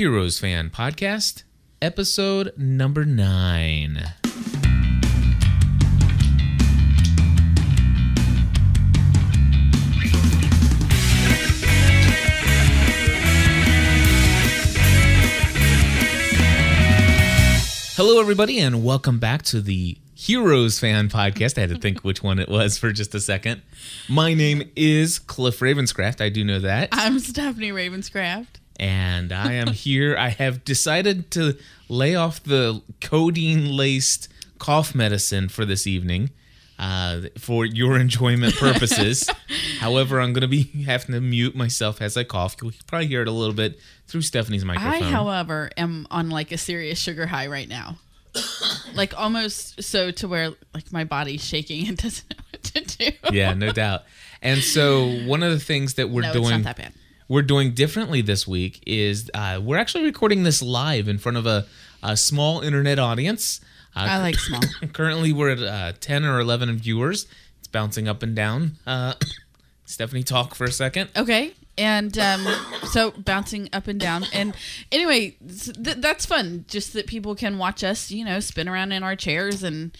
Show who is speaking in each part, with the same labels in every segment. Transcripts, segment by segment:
Speaker 1: Heroes Fan Podcast, episode number nine. Hello, everybody, and welcome back to the Heroes Fan Podcast. I had to think which one it was for just a second. My name is Cliff Ravenscraft. I do know that.
Speaker 2: I'm Stephanie Ravenscraft.
Speaker 1: And I am here. I have decided to lay off the codeine laced cough medicine for this evening. Uh, for your enjoyment purposes. However, I'm going to be having to mute myself as I cough. You'll probably hear it a little bit through Stephanie's microphone.
Speaker 2: I, however, am on like a serious sugar high right now. like almost so to where like my body's shaking and doesn't know what to do.
Speaker 1: yeah, no doubt. And so one of the things that we're
Speaker 2: no,
Speaker 1: doing
Speaker 2: it's not that bad.
Speaker 1: We're doing differently this week is uh, we're actually recording this live in front of a, a small internet audience. Uh,
Speaker 2: I like small.
Speaker 1: currently, we're at uh, 10 or 11 viewers. It's bouncing up and down. Uh, Stephanie, talk for a second.
Speaker 2: Okay. And um, so bouncing up and down. And anyway, th- that's fun. Just that people can watch us, you know, spin around in our chairs and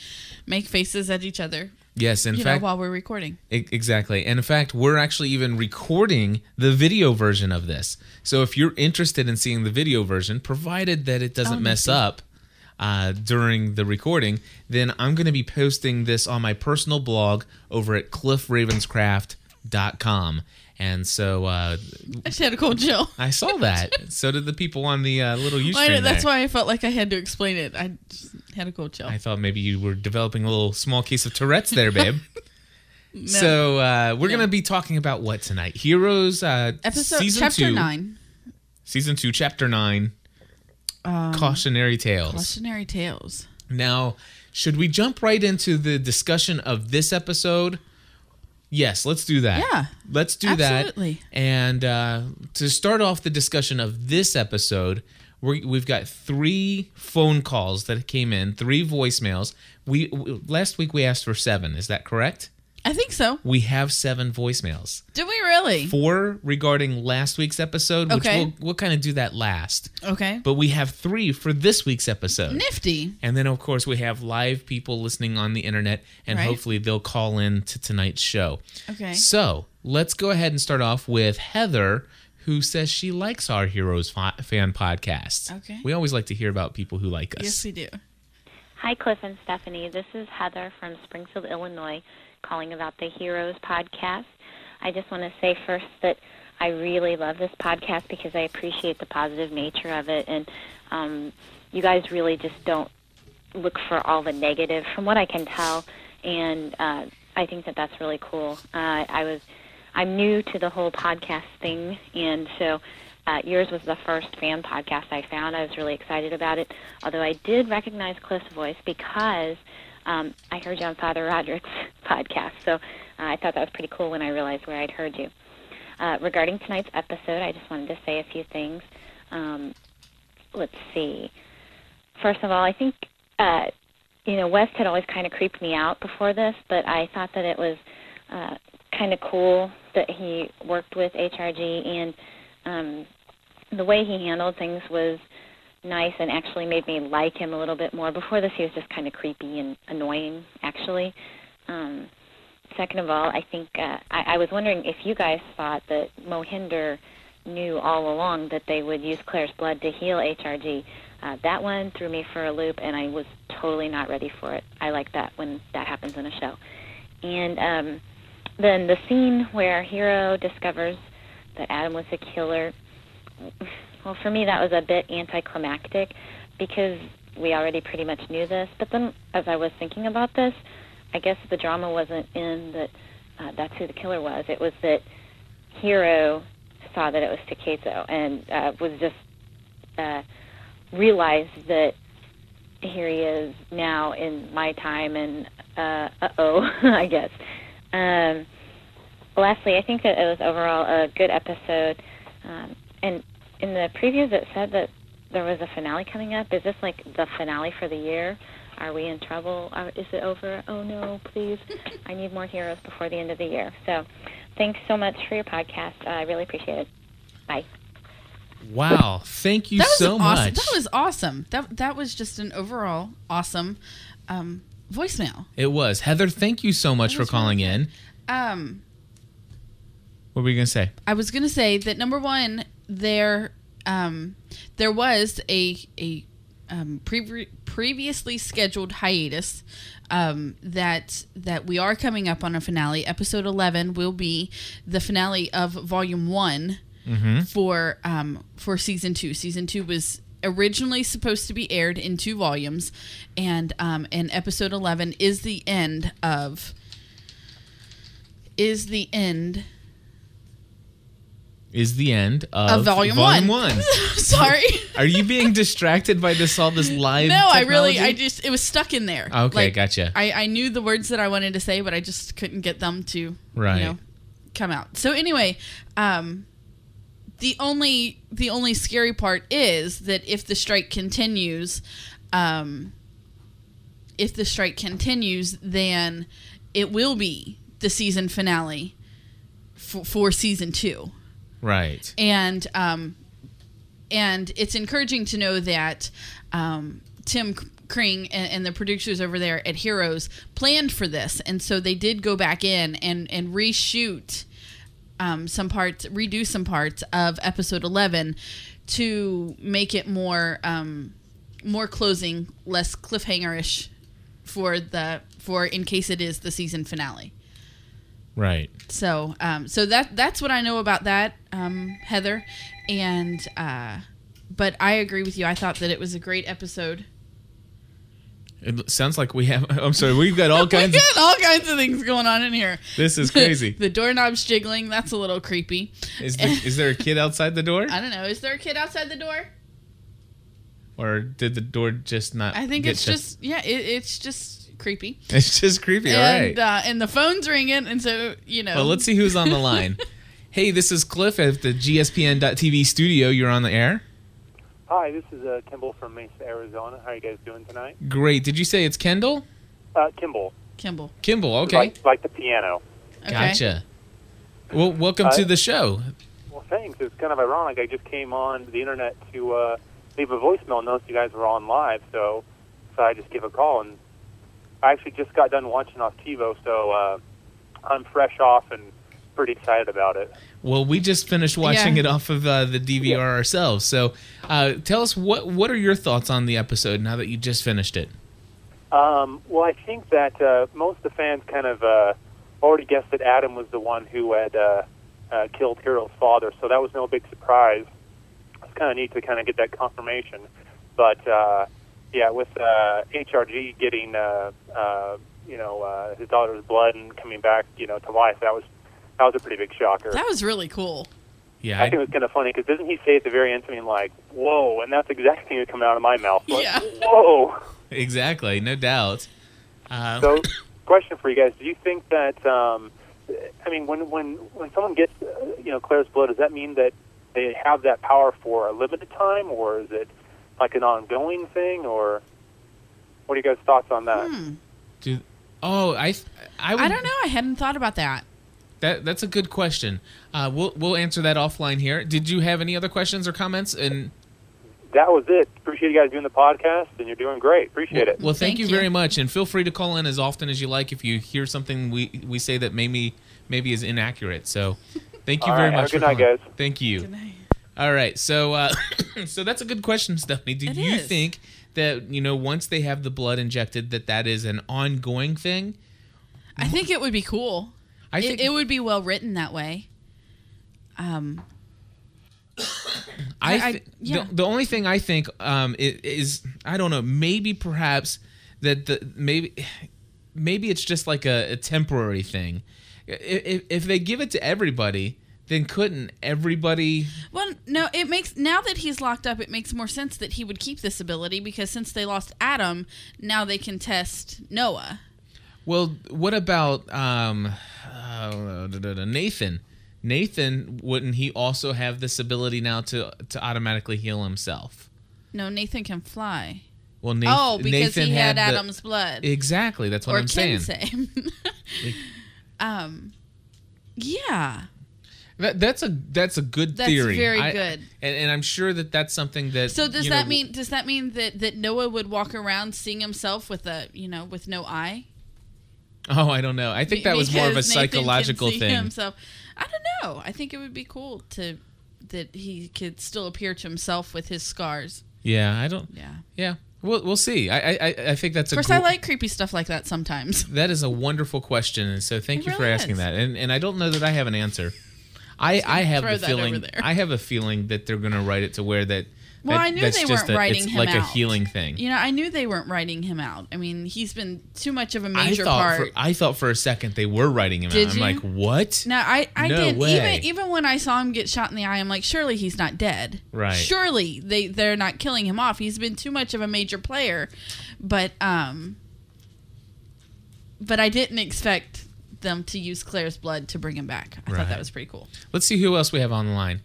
Speaker 2: make faces at each other,
Speaker 1: Yes, in
Speaker 2: you
Speaker 1: fact,
Speaker 2: know, while we're recording.
Speaker 1: Exactly. And in fact, we're actually even recording the video version of this. So if you're interested in seeing the video version, provided that it doesn't
Speaker 2: Oh,
Speaker 1: mess up uh, during the recording, then I'm going to be posting this on my personal blog over at cliffravenscraft.com. And so uh,
Speaker 2: I just had a cold chill.
Speaker 1: I saw that. so did the people on the uh, little Ustream.
Speaker 2: I that's why I felt like I had to explain it. I just had a cold chill.
Speaker 1: I thought maybe you were developing a little small case of Tourette's there, babe. So uh, we're
Speaker 2: No.
Speaker 1: going to be talking about what tonight? Heroes uh,
Speaker 2: Episode
Speaker 1: season
Speaker 2: chapter
Speaker 1: two,
Speaker 2: nine.
Speaker 1: season two, chapter nine,
Speaker 2: Um,
Speaker 1: cautionary tales.
Speaker 2: Cautionary tales.
Speaker 1: now, should we jump right into the discussion of this episode? Yes, let's do that.
Speaker 2: Yeah,
Speaker 1: let's do
Speaker 2: absolutely.
Speaker 1: that. Absolutely. And uh, to start off the discussion of this episode, we we've got three phone calls that came in, three voicemails. We last week we asked for seven. Is that correct?
Speaker 2: I think so.
Speaker 1: We have seven voicemails.
Speaker 2: Did we really?
Speaker 1: Four regarding last week's episode, which
Speaker 2: Okay.
Speaker 1: we'll, we'll kind of do that last.
Speaker 2: Okay.
Speaker 1: But we have three for this week's episode.
Speaker 2: Nifty.
Speaker 1: And then, of course, we have live people listening on the internet, and
Speaker 2: Right.
Speaker 1: hopefully they'll call in to tonight's show.
Speaker 2: Okay.
Speaker 1: So let's go ahead and start off with Heather, who says she likes our Heroes fa- fan podcast.
Speaker 2: Okay.
Speaker 1: We always like to hear about people who like us.
Speaker 2: Yes, we do.
Speaker 3: Hi, Cliff and Stephanie. This is Heather from Springfield, Illinois, calling about the Heroes podcast. I just want to say first that I really love this podcast because I appreciate the positive nature of it, and um, you guys really just don't look for all the negative, from what I can tell, and uh, I think that that's really cool. Uh, I was I'm new to the whole podcast thing, and so uh, yours was the first fan podcast I found. I was really excited about it, although I did recognize Cliff's voice because um, I heard you on Father Roderick's podcast. So uh, I thought that was pretty cool when I realized where I'd heard you. Uh, regarding tonight's episode, I just wanted to say a few things. Um, let's see. First of all, I think uh, you know West had always kind of creeped me out before this, but I thought that it was uh, kind of cool that he worked with HRG and um, the way he handled things was nice and actually made me like him a little bit more. Before this, he was just kind of creepy and annoying, actually. Um, second of all, I think uh, I, I was wondering if you guys thought that Mohinder knew all along that they would use Claire's blood to heal HRG. Uh, that one threw me for a loop, and I was totally not ready for it. I like that when that happens in a show. And um, then the scene where Hero discovers that Adam was the killer. Well, for me, that was a bit anticlimactic because we already pretty much knew this. But then, as I was thinking about this, I guess the drama wasn't in that uh, that's who the killer was. It was that Hero saw that it was Takezo and uh, was just uh, realized that here he is now in my time, and uh oh, I guess. Um, lastly, I think that it was overall a good episode. Um, and in the previews, it said that there was a finale coming up. Is this like the finale for the year? Are we in trouble? Are, is it over? Oh no, please! I need more heroes before the end of the year. So, thanks so much for your podcast. I really appreciate it. Bye.
Speaker 1: Wow. Thank you so
Speaker 2: awesome.
Speaker 1: much.
Speaker 2: That was awesome. That that was just an overall awesome um, voicemail.
Speaker 1: it was. Heather, thank you so much for calling in.
Speaker 2: Um,
Speaker 1: What were you going to say?
Speaker 2: I was gonna say that number one, there um, there was a a um, pre- previously scheduled hiatus um, that that we are coming up on a finale. Episode eleven will be the finale of Volume One
Speaker 1: Mm-hmm.
Speaker 2: for um, for season two. Season two was originally supposed to be aired in two volumes, and um, and episode eleven is the end of is the end
Speaker 1: Is the end of,
Speaker 2: of volume,
Speaker 1: one.
Speaker 2: one. Sorry.
Speaker 1: Are you being distracted by this all this live?
Speaker 2: no, I really, I just, it was stuck in there.
Speaker 1: Okay,
Speaker 2: Like,
Speaker 1: gotcha.
Speaker 2: I, I knew the words that I wanted to say, but I just couldn't get them to,
Speaker 1: Right.
Speaker 2: you know, come out. So anyway, um, the only, the only scary part is that if the strike continues, um, if the strike continues, then it will be the season finale for, for season two
Speaker 1: Right.
Speaker 2: and um, and it's encouraging to know that um, Tim Kring and, and the producers over there at Heroes planned for this, and so they did go back in and and reshoot um, some parts, redo some parts of episode eleven to make it more um, more closing, less cliffhangerish for the for in case it is the season finale.
Speaker 1: Right.
Speaker 2: So, um, so that that's what I know about that, um, Heather, and uh, but I agree with you. I thought that it was a great episode.
Speaker 1: It sounds like we have. I'm sorry. We've got all
Speaker 2: we
Speaker 1: kinds. of,
Speaker 2: got all kinds of things going on in here.
Speaker 1: this is crazy.
Speaker 2: the doorknob's jiggling. That's a little creepy.
Speaker 1: Is, the, is there a kid outside the door,
Speaker 2: I don't know. Is there a kid outside the door?
Speaker 1: or did the door just not?
Speaker 2: I think it's
Speaker 1: shut?
Speaker 2: just yeah. It, it's just creepy.
Speaker 1: It's just creepy. All right.
Speaker 2: and uh, and the phone's ringing, and so you know.
Speaker 1: Well, let's see who's on the line. hey, this is Cliff at the GSPN.TV studio. You're on the air.
Speaker 4: Hi, this is uh, Kimball from Mesa, Arizona. How are you guys doing tonight?
Speaker 1: Great. Did you say it's Kendall?
Speaker 4: Uh, Kimball.
Speaker 2: Kimball.
Speaker 1: Kimball. Okay.
Speaker 4: Like, like the piano.
Speaker 2: Okay.
Speaker 1: Gotcha. Well, welcome
Speaker 4: Uh,
Speaker 1: to the show.
Speaker 4: Well, thanks. It's kind of ironic. I just came on the internet to uh, leave a voicemail and noticed you guys were on live, so so I just give a call. And I actually just got done watching off TiVo, so uh, I'm fresh off and pretty excited about it.
Speaker 1: Well, we just finished watching
Speaker 2: Yeah.
Speaker 1: it off of uh, the DVR ourselves. So, uh, tell us what what are your thoughts on the episode now that you just finished it?
Speaker 4: Um, well, I think that uh, most of the fans kind of uh, already guessed that Adam was the one who had uh, uh, killed Hero's father, so that was no big surprise. It's kind of neat to kind of get that confirmation. But uh, yeah, with uh, HRG getting uh, uh, you know uh, his daughter's blood and coming back you know to life, that was that was a pretty big shocker.
Speaker 2: That was really cool.
Speaker 1: Yeah,
Speaker 4: I
Speaker 1: I,
Speaker 4: think it was kind of funny because doesn't he say at the very end something like "Whoa," and that's the exact thing that coming out of my mouth. Like,
Speaker 2: Yeah.
Speaker 4: Whoa.
Speaker 1: exactly, no doubt. Uh,
Speaker 4: So, question for you guys: Do you think that? Um, I mean, when when when someone gets, uh, you know, Claire's blood, does that mean that they have that power for a limited time, or is it like an ongoing thing, or what are you guys' thoughts on that?
Speaker 2: Hmm.
Speaker 1: do, oh, I I, would,
Speaker 2: I don't know. I hadn't thought about that.
Speaker 1: That that's a good question. Uh, we'll we'll answer that offline here. Did you have any other questions or comments? And
Speaker 4: That was it. Appreciate you guys doing the podcast, and you're doing great. Appreciate it.
Speaker 1: well, thank,
Speaker 2: Thank
Speaker 1: you,
Speaker 2: you.
Speaker 1: very much, and feel free to call in as often as you like if you hear something we we say that maybe maybe is inaccurate. So, thank you
Speaker 4: All
Speaker 1: very
Speaker 4: right, have
Speaker 1: much.
Speaker 4: a good
Speaker 1: for
Speaker 4: night,
Speaker 1: calling.
Speaker 4: guys.
Speaker 1: Thank you.
Speaker 2: Good night.
Speaker 1: All right, so uh, so that's a good question, Stephanie. Do
Speaker 2: It
Speaker 1: you
Speaker 2: is.
Speaker 1: think that you know once they have the blood injected that that is an ongoing thing?
Speaker 2: I think it would be cool.
Speaker 1: I
Speaker 2: it,
Speaker 1: think
Speaker 2: it would be well written that way. Um,
Speaker 1: I,
Speaker 2: I- I- yeah.
Speaker 1: the, the only thing I think um, is I don't know maybe perhaps that the maybe maybe it's just like a, a temporary thing. If, if they give it to everybody, then couldn't everybody?
Speaker 2: well, no, it makes now that he's locked up, it makes more sense that he would keep this ability because since they lost Adam, now they can test Noah.
Speaker 1: Well, what about um, uh, Nathan? Nathan wouldn't he also have this ability now to to automatically heal himself?
Speaker 2: No, Nathan can fly.
Speaker 1: Well, Nathan,
Speaker 2: oh, because
Speaker 1: Nathan
Speaker 2: he had,
Speaker 1: the-
Speaker 2: Adam's blood.
Speaker 1: Exactly, that's what
Speaker 2: or
Speaker 1: I'm
Speaker 2: can
Speaker 1: saying.
Speaker 2: say. um, yeah.
Speaker 1: That, that's a that's a good
Speaker 2: That's
Speaker 1: theory.
Speaker 2: very
Speaker 1: I-
Speaker 2: good.
Speaker 1: and, and I'm sure that that's something that.
Speaker 2: So does that
Speaker 1: know,
Speaker 2: mean does that mean that that Noah would walk around seeing himself with a you know with no eye?
Speaker 1: Oh, I don't know. I think that was more of a
Speaker 2: Nathan
Speaker 1: psychological thing.
Speaker 2: Himself. I don't know. I think it would be cool to that he could still appear to himself with his scars.
Speaker 1: Yeah, I don't.
Speaker 2: Yeah.
Speaker 1: Yeah, we'll we'll see. I I I- think that's
Speaker 2: Of
Speaker 1: a.
Speaker 2: course, I like creepy stuff like that sometimes.
Speaker 1: That is a wonderful question, and so thank
Speaker 2: It
Speaker 1: you for asking
Speaker 2: is.
Speaker 1: that. And and I don't know that I have an answer. I I have the feeling. I have a feeling that they're going to write it to where that.
Speaker 2: Well,
Speaker 1: that-
Speaker 2: I knew they weren't
Speaker 1: a,
Speaker 2: writing him
Speaker 1: like a
Speaker 2: out.
Speaker 1: healing thing.
Speaker 2: You know, I knew they weren't writing him out. I mean, he's been too much of a
Speaker 1: I
Speaker 2: major
Speaker 1: thought
Speaker 2: part.
Speaker 1: for I thought for a second they were writing him
Speaker 2: Did
Speaker 1: out. I'm like, what?
Speaker 2: No, I, I
Speaker 1: No
Speaker 2: did
Speaker 1: way.
Speaker 2: even even when I saw him get shot in the eye, I'm like, surely he's not dead.
Speaker 1: Right.
Speaker 2: Surely they they're not killing him off. He's been too much of a major player. But um but I didn't expect them to use Claire's blood to bring him back. I
Speaker 1: Right.
Speaker 2: thought that was pretty cool.
Speaker 1: Let's see who else we have on the line.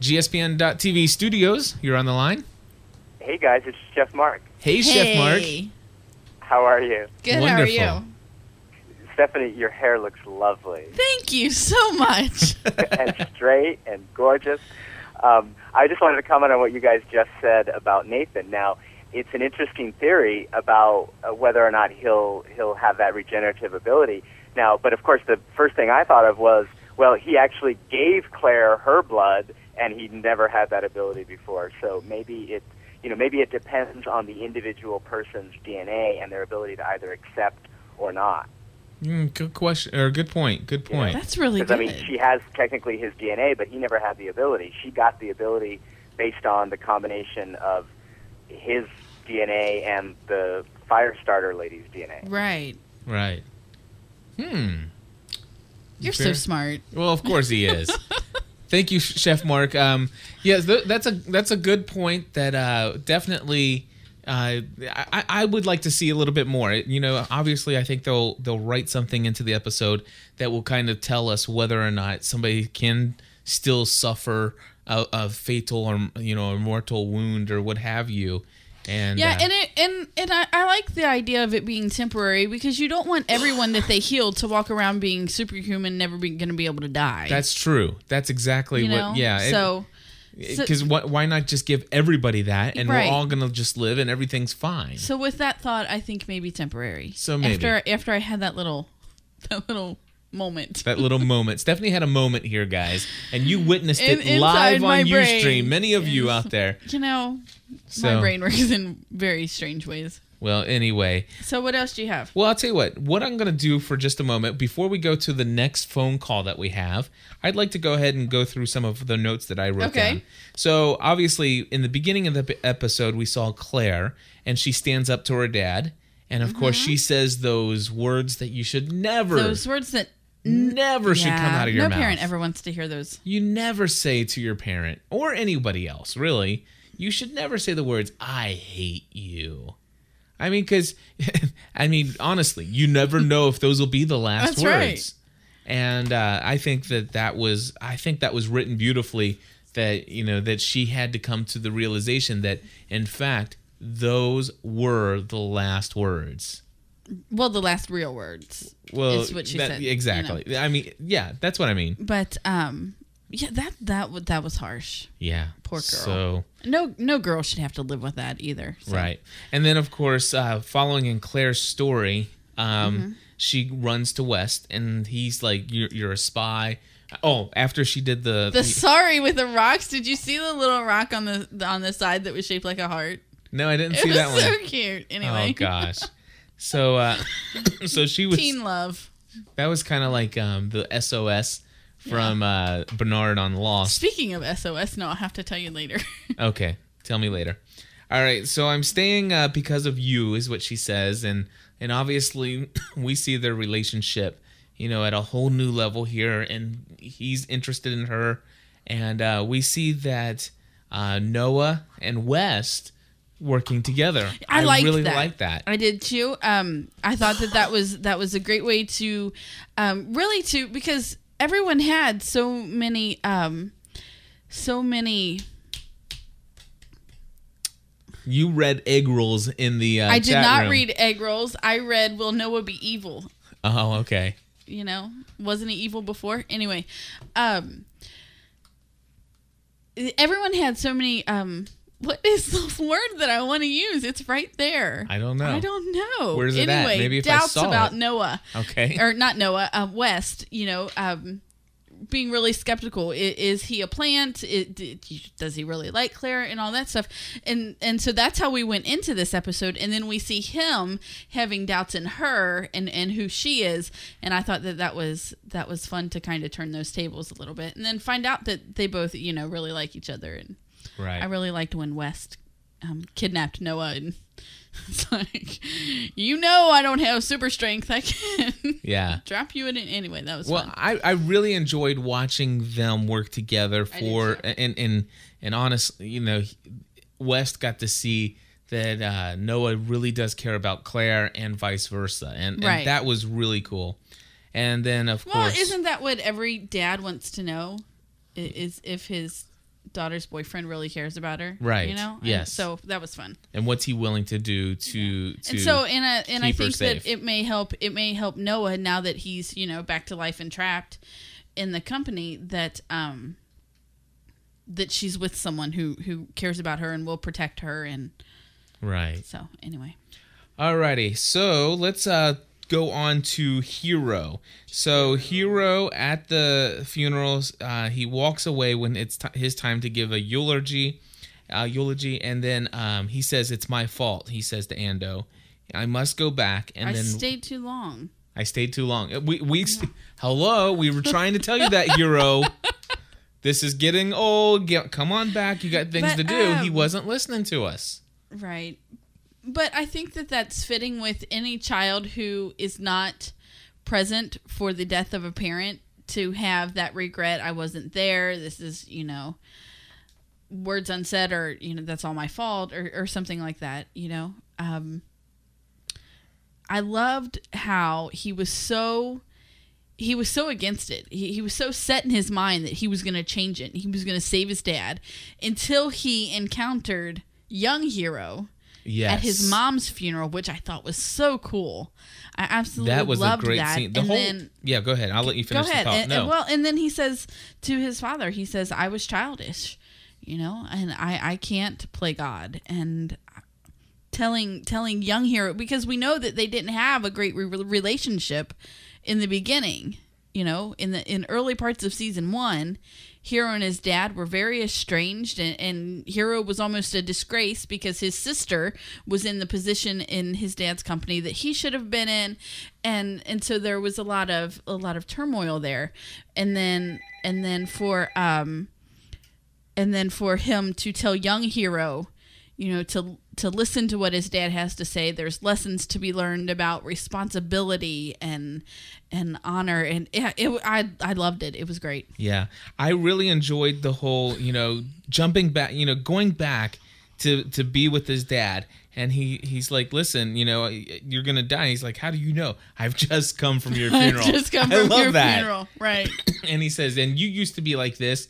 Speaker 1: GSPN.TV studios. You're on the line.
Speaker 5: Hey guys, it's Chef Mark.
Speaker 1: Hey, Chef Mark.
Speaker 5: How are you?
Speaker 2: Good,
Speaker 1: Wonderful.
Speaker 2: how are you?
Speaker 5: Stephanie, your hair looks lovely
Speaker 2: Thank you so much.
Speaker 5: and straight and gorgeous. Um, I just wanted to comment on what you guys just said about Nathan. Now, it's an interesting theory about uh, whether or not he'll he'll have that regenerative ability. Now, but of course, the first thing I thought of was, well, he actually gave Claire her blood, and he never had that ability before. So maybe it, you know, maybe it depends on the individual person's DNA and their ability to either accept or not.
Speaker 1: Mm, good question or good point. Good point.
Speaker 2: That's really
Speaker 5: Because
Speaker 2: good.
Speaker 5: I mean, she has technically his DNA, but he never had the ability. She got the ability based on the combination of his DNA and the Firestarter lady's DNA.
Speaker 2: right.
Speaker 1: Right. Hmm.
Speaker 2: You're
Speaker 1: Fair.
Speaker 2: so smart.
Speaker 1: Well, of course he is. Thank you, Chef Mark. Um, yes, th- that's a that's a good point. That uh, definitely. Uh, I, I would like to see a little bit more. You know, obviously, I think they'll they'll write something into the episode that will kind of tell us whether or not somebody can still suffer a, a fatal or you know a mortal wound or what have you. And
Speaker 2: Yeah,
Speaker 1: uh,
Speaker 2: and it and and I, I like the idea of it being temporary because you don't want everyone that they heal to walk around being superhuman, never be going to be able to die.
Speaker 1: that's true. That's exactly
Speaker 2: you know.
Speaker 1: what. Yeah. it-
Speaker 2: So, so
Speaker 1: because why, why not just give everybody that and
Speaker 2: Right.
Speaker 1: we're all gonna just live and everything's fine
Speaker 2: so with that thought, I think maybe temporary.
Speaker 1: So maybe.
Speaker 2: after after I had that little that little moment.
Speaker 1: that little moment stephanie had a moment here guys and you witnessed it live on
Speaker 2: brain
Speaker 1: ustream many of you out there
Speaker 2: You know,
Speaker 1: so
Speaker 2: my brain works in very strange ways.
Speaker 1: well anyway
Speaker 2: So what else do you have?
Speaker 1: well i'll tell you what what i'm gonna do for just a moment before we go to the next phone call that we have i'd like to go ahead and go through some of the notes that i wrote
Speaker 2: Okay.
Speaker 1: down so obviously in the beginning of the episode we saw claire and she stands up to her dad and of course she says those words that you should never
Speaker 2: Mm-hmm. Those words that
Speaker 1: never should come out of your
Speaker 2: no
Speaker 1: mouth.
Speaker 2: parent ever wants to hear those.
Speaker 1: You never say to your parent or anybody else, really. You should never say the words "I hate you." I mean, because I mean, honestly, you never know if those will be the last
Speaker 2: That's
Speaker 1: words.
Speaker 2: right.
Speaker 1: And uh, I think that that was, I think that was written beautifully. That you know that she had to come to the realization that, in fact, those were the last words.
Speaker 2: Well, the last real words.
Speaker 1: Well,
Speaker 2: is what she
Speaker 1: that-
Speaker 2: said. you know.
Speaker 1: exactly. I mean, yeah, that's what I mean.
Speaker 2: But um, yeah, that that that was harsh.
Speaker 1: Yeah.
Speaker 2: Poor girl.
Speaker 1: So
Speaker 2: No, no girl should have to live with that either. so.
Speaker 1: Right. And then, of course, uh, following in Claire's story, um,
Speaker 2: Mm-hmm.
Speaker 1: she runs to West, and he's like, "You're, you're a spy." Oh, after she did the,
Speaker 2: The sorry with the rocks. Did you see the little rock on the on the side that was shaped like a heart?
Speaker 1: no, I didn't
Speaker 2: It
Speaker 1: see that
Speaker 2: so
Speaker 1: one.
Speaker 2: So cute. Anyway,
Speaker 1: Oh gosh. So, uh, so she was.
Speaker 2: teen love.
Speaker 1: That was kind of like um, the SOS from uh, Bernard on Lost.
Speaker 2: Speaking of SOS, no, I'll have to tell you later.
Speaker 1: Okay, tell me later. All right, so I'm staying uh, because of you, is what she says, and and obviously we see their relationship, you know, at a whole new level here, and he's interested in her, and uh, we see that uh, Noah and West working together.
Speaker 2: I liked
Speaker 1: really
Speaker 2: that.
Speaker 1: like that.
Speaker 2: I did too. Um, I thought that that was that was a great way to, um, really to because everyone had so many, um, so many.
Speaker 1: You read egg rolls in the. Uh,
Speaker 2: I did not
Speaker 1: room.
Speaker 2: read egg rolls. I read "Will Noah be evil?"
Speaker 1: Oh, okay.
Speaker 2: You know, wasn't he evil before? Anyway, um, everyone had so many. Um, what is the word that I want to use? It's right there.
Speaker 1: I don't know.
Speaker 2: I don't know.
Speaker 1: Where's it at?
Speaker 2: anyway,
Speaker 1: Maybe if I
Speaker 2: doubts
Speaker 1: saw
Speaker 2: about
Speaker 1: it.
Speaker 2: Noah.
Speaker 1: Okay.
Speaker 2: or not Noah, uh, West. You know, um, being really skeptical. Is, is he a plant? Does he really like Claire and all that stuff? And and so that's how we went into this episode. And then we see him having doubts in her and and who she is. And I thought that that was that was fun to kind of turn those tables a little bit, and then find out that they both you know really like each other. And
Speaker 1: right.
Speaker 2: I really liked when West um, kidnapped Noah and. It's like, you know, I don't have super strength. I can
Speaker 1: yeah.
Speaker 2: drop you in it anyway. That was
Speaker 1: Well,
Speaker 2: fun.
Speaker 1: I, I really enjoyed watching them work together for and and and honestly, you know, West got to see that uh, Noah really does care about Claire and vice versa, and,
Speaker 2: Right.
Speaker 1: and that was really cool. And then of
Speaker 2: Well,
Speaker 1: course, well,
Speaker 2: isn't that what every dad wants to know? Is if his daughter's boyfriend really cares about her,
Speaker 1: Right.
Speaker 2: You know, And
Speaker 1: Yes.
Speaker 2: so that was fun.
Speaker 1: and what's he willing to do to to
Speaker 2: and so, and I, and I think that it may help. It may help Noah now that he's you know back to life and trapped in the company that um that she's with someone who who cares about her and will protect her and
Speaker 1: right.
Speaker 2: so anyway
Speaker 1: Alrighty, so let's uh go on to Hero. So Hero at the funerals, uh, he walks away when it's t- his time to give a eulogy, uh, eulogy, and then um, he says it's my fault. He says to Ando, "I must go back." And
Speaker 2: I
Speaker 1: then
Speaker 2: stayed too long.
Speaker 1: I stayed too long. We we hello, we were trying to tell you that Hero. This is getting old. Get, come on back. You got things
Speaker 2: But,
Speaker 1: to do. he
Speaker 2: um,
Speaker 1: wasn't listening to us.
Speaker 2: Right. But I think that that's fitting with any child who is not present for the death of a parent to have that regret. I wasn't there. This is, you know, words unsaid or, you know, that's all my fault or, or something like that, you know. Um, I loved how he was so he was so against it. He, he was so set in his mind that he was going to change it. He was going to save his dad until he encountered young hero
Speaker 1: Yes.
Speaker 2: at his mom's funeral, which I thought was so cool. I absolutely
Speaker 1: That was a great
Speaker 2: that.
Speaker 1: scene. The
Speaker 2: and
Speaker 1: whole
Speaker 2: then
Speaker 1: yeah. Go ahead. I'll let you finish go
Speaker 2: ahead.
Speaker 1: the thought.
Speaker 2: And,
Speaker 1: no.
Speaker 2: and well, and then he says to his father, he says, "I was childish, you know, and I I can't play God." And telling telling young hero because we know that they didn't have a great re- relationship in the beginning. You know, in the in early parts of season one, Hero and his dad were very estranged, and, and Hero was almost a disgrace because his sister was in the position in his dad's company that he should have been in, and and so there was a lot of a lot of turmoil there, and then and then for um, and then for him to tell young Hero, you know, to to listen to what his dad has to say. There's lessons to be learned about responsibility and and honor, and it, it I I loved it. It was great.
Speaker 1: Yeah, I really enjoyed the whole, you know, jumping back, you know, going back to to be with his dad, and he he's like, listen, you know, you're gonna die. He's like, how do you know? I've just come from your funeral.
Speaker 2: Just come
Speaker 1: I
Speaker 2: from
Speaker 1: love
Speaker 2: your
Speaker 1: that.
Speaker 2: funeral, right?
Speaker 1: And he says, and you used to be like this.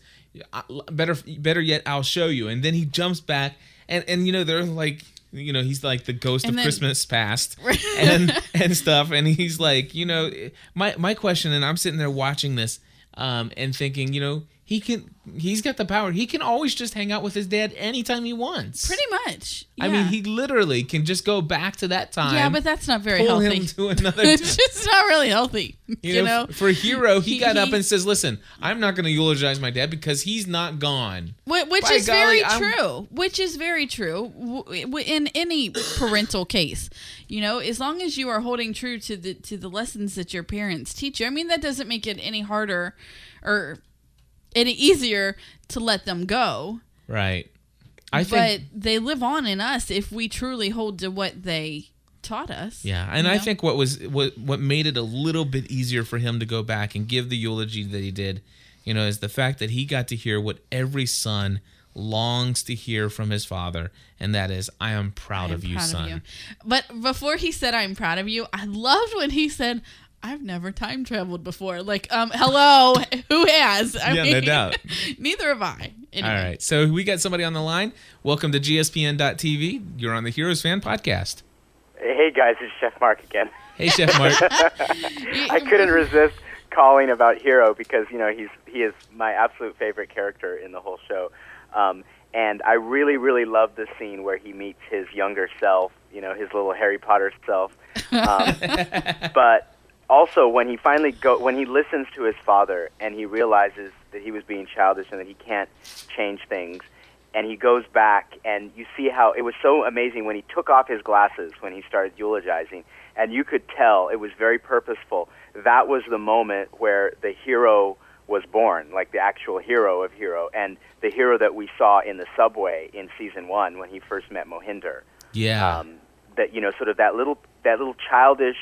Speaker 1: Better better yet, I'll show you. And then he jumps back, and and you know they're like. You know he's like the ghost
Speaker 2: And
Speaker 1: of
Speaker 2: then-
Speaker 1: Christmas past, and and stuff. And he's like, you know, my my question, and I'm sitting there watching this, um, and thinking, you know, he can, he's got the power. He can always just hang out with his dad anytime he wants.
Speaker 2: Pretty much.
Speaker 1: I mean, he literally can just go back to that time.
Speaker 2: Yeah, but that's not very
Speaker 1: pull
Speaker 2: healthy.
Speaker 1: him to another.
Speaker 2: it's just not really healthy. You, know,
Speaker 1: f- for Hero, he,
Speaker 2: He-
Speaker 1: got up and says, "Listen, I'm not going to eulogize my dad because he's not gone."
Speaker 2: Wh- which is
Speaker 1: golly,
Speaker 2: very
Speaker 1: I'm-
Speaker 2: true. Which is very true in any parental case. You know, as long as you are holding true to the to the lessons that your parents teach you. I mean, that doesn't make it any harder or any easier to let them go.
Speaker 1: Right. I
Speaker 2: but
Speaker 1: think.
Speaker 2: they live on in us if we truly hold to what they taught us.
Speaker 1: Yeah, and I
Speaker 2: know?
Speaker 1: think what was what what made it a little bit easier for him to go back and give the eulogy that he did, you know, is the fact that he got to hear what every son longs to hear from his father, and that is, "I am proud
Speaker 2: I am
Speaker 1: of you,
Speaker 2: proud
Speaker 1: son."
Speaker 2: But before he said I'm proud of you, I loved when he said I've never time traveled before. Like, um, hello, who has? I
Speaker 1: Yeah, no doubt.
Speaker 2: neither have I. Anyway.
Speaker 1: All right, so we got somebody on the line. Welcome to GSPN.TV. You're on the Heroes Fan Podcast.
Speaker 5: Hey guys, it's Chef Mark again.
Speaker 1: Hey, Chef Mark.
Speaker 5: I couldn't resist calling about Hero because you know he's he is my absolute favorite character in the whole show. Um, and I really, really love the scene where he meets his younger self, you know, his little Harry Potter self. Um, but also when he finally go when he listens to his father and he realizes that he was being childish and that he can't change things and he goes back and you see how it was so amazing when he took off his glasses when he started eulogizing and you could tell it was very purposeful that was the moment where the hero was born like the actual hero of hero and the hero that we saw in the subway in season 1 when he first met Mohinder
Speaker 1: Yeah.
Speaker 5: um, that you know sort of that little that little childish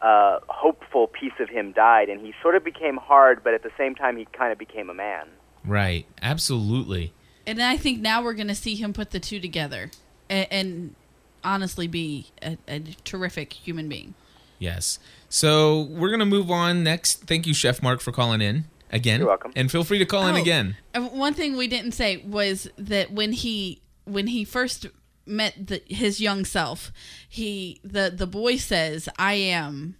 Speaker 5: uh, hopeful piece of him died and he sort of became hard but at the same time he kind of became a man
Speaker 1: right. Absolutely.
Speaker 2: And I think now we're going to see him put the two together and, and honestly be a, a terrific human being.
Speaker 1: Yes. So we're gonna move on next. Thank you, Chef Mark, for calling in again.
Speaker 5: You're welcome.
Speaker 1: And feel free to call in
Speaker 2: Oh,
Speaker 1: again.
Speaker 2: uh, One thing we didn't say was that when he when he first met the, his young self, he the the boy says, "I am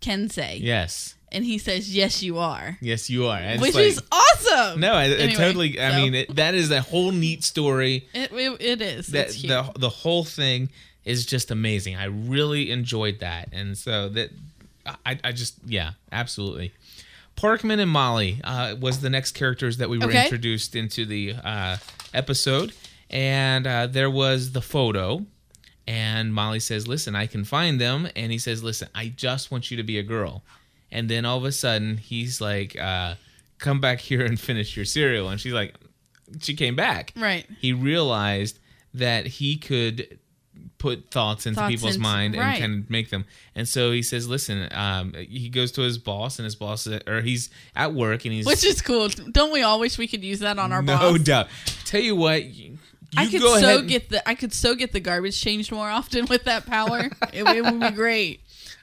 Speaker 2: Kensei,"
Speaker 1: Yes.
Speaker 2: and he says, "Yes, you are,"
Speaker 1: Yes, you are. And
Speaker 2: which
Speaker 1: like-
Speaker 2: is awesome.
Speaker 1: no, I,
Speaker 2: Anyway,
Speaker 1: totally. I
Speaker 2: so,
Speaker 1: mean, it, that is a whole neat story.
Speaker 2: it, it, it is.
Speaker 1: That the the whole thing is just amazing. I really enjoyed that, and so that I I just yeah, absolutely. Parkman and Molly uh, was the next characters that we were
Speaker 2: Okay.
Speaker 1: introduced into the uh, episode, and uh, there was the photo, and Molly says, "Listen, I can find them," and he says, "Listen, I just want you to be a girl," and then all of a sudden he's like, uh, "Come back here and finish your cereal," and she's like, "She came back."
Speaker 2: right.
Speaker 1: He realized that he could put thoughts into
Speaker 2: Thoughts
Speaker 1: people's
Speaker 2: into-
Speaker 1: mind and
Speaker 2: right.
Speaker 1: kind of make them. And so he says, "Listen." Um, he goes to his boss, and his boss, or he's at work, and he's
Speaker 2: Which is cool. Don't we all wish we could use that on our
Speaker 1: no
Speaker 2: boss?
Speaker 1: doubt. Tell you what,
Speaker 2: I could so
Speaker 1: and-
Speaker 2: get the I could so get the garbage changed more often with that power. it, it would be great.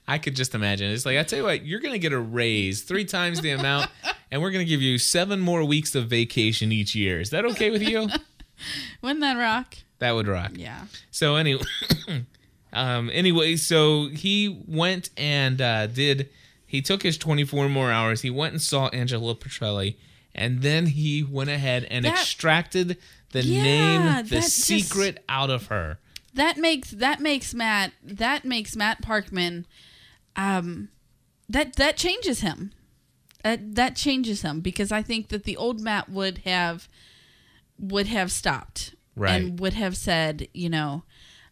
Speaker 1: I could just imagine. It's like I tell you what, you're gonna get a raise three times the amount, and we're gonna give you seven more weeks of vacation each year. Is that okay with you?
Speaker 2: Wouldn't that rock?
Speaker 1: That would rock.
Speaker 2: Yeah.
Speaker 1: So anyway, um, anyway, so he went and uh, did. He took his 24 more hours. He went and saw Angela Petrelli, and then he went ahead and
Speaker 2: That-
Speaker 1: extracted the
Speaker 2: Yeah,
Speaker 1: the
Speaker 2: just-
Speaker 1: secret out of her.
Speaker 2: That makes that makes Matt that makes Matt Parkman um that that changes him. That that changes him because I think that the old Matt would have would have stopped
Speaker 1: Right.
Speaker 2: and would have said, you know,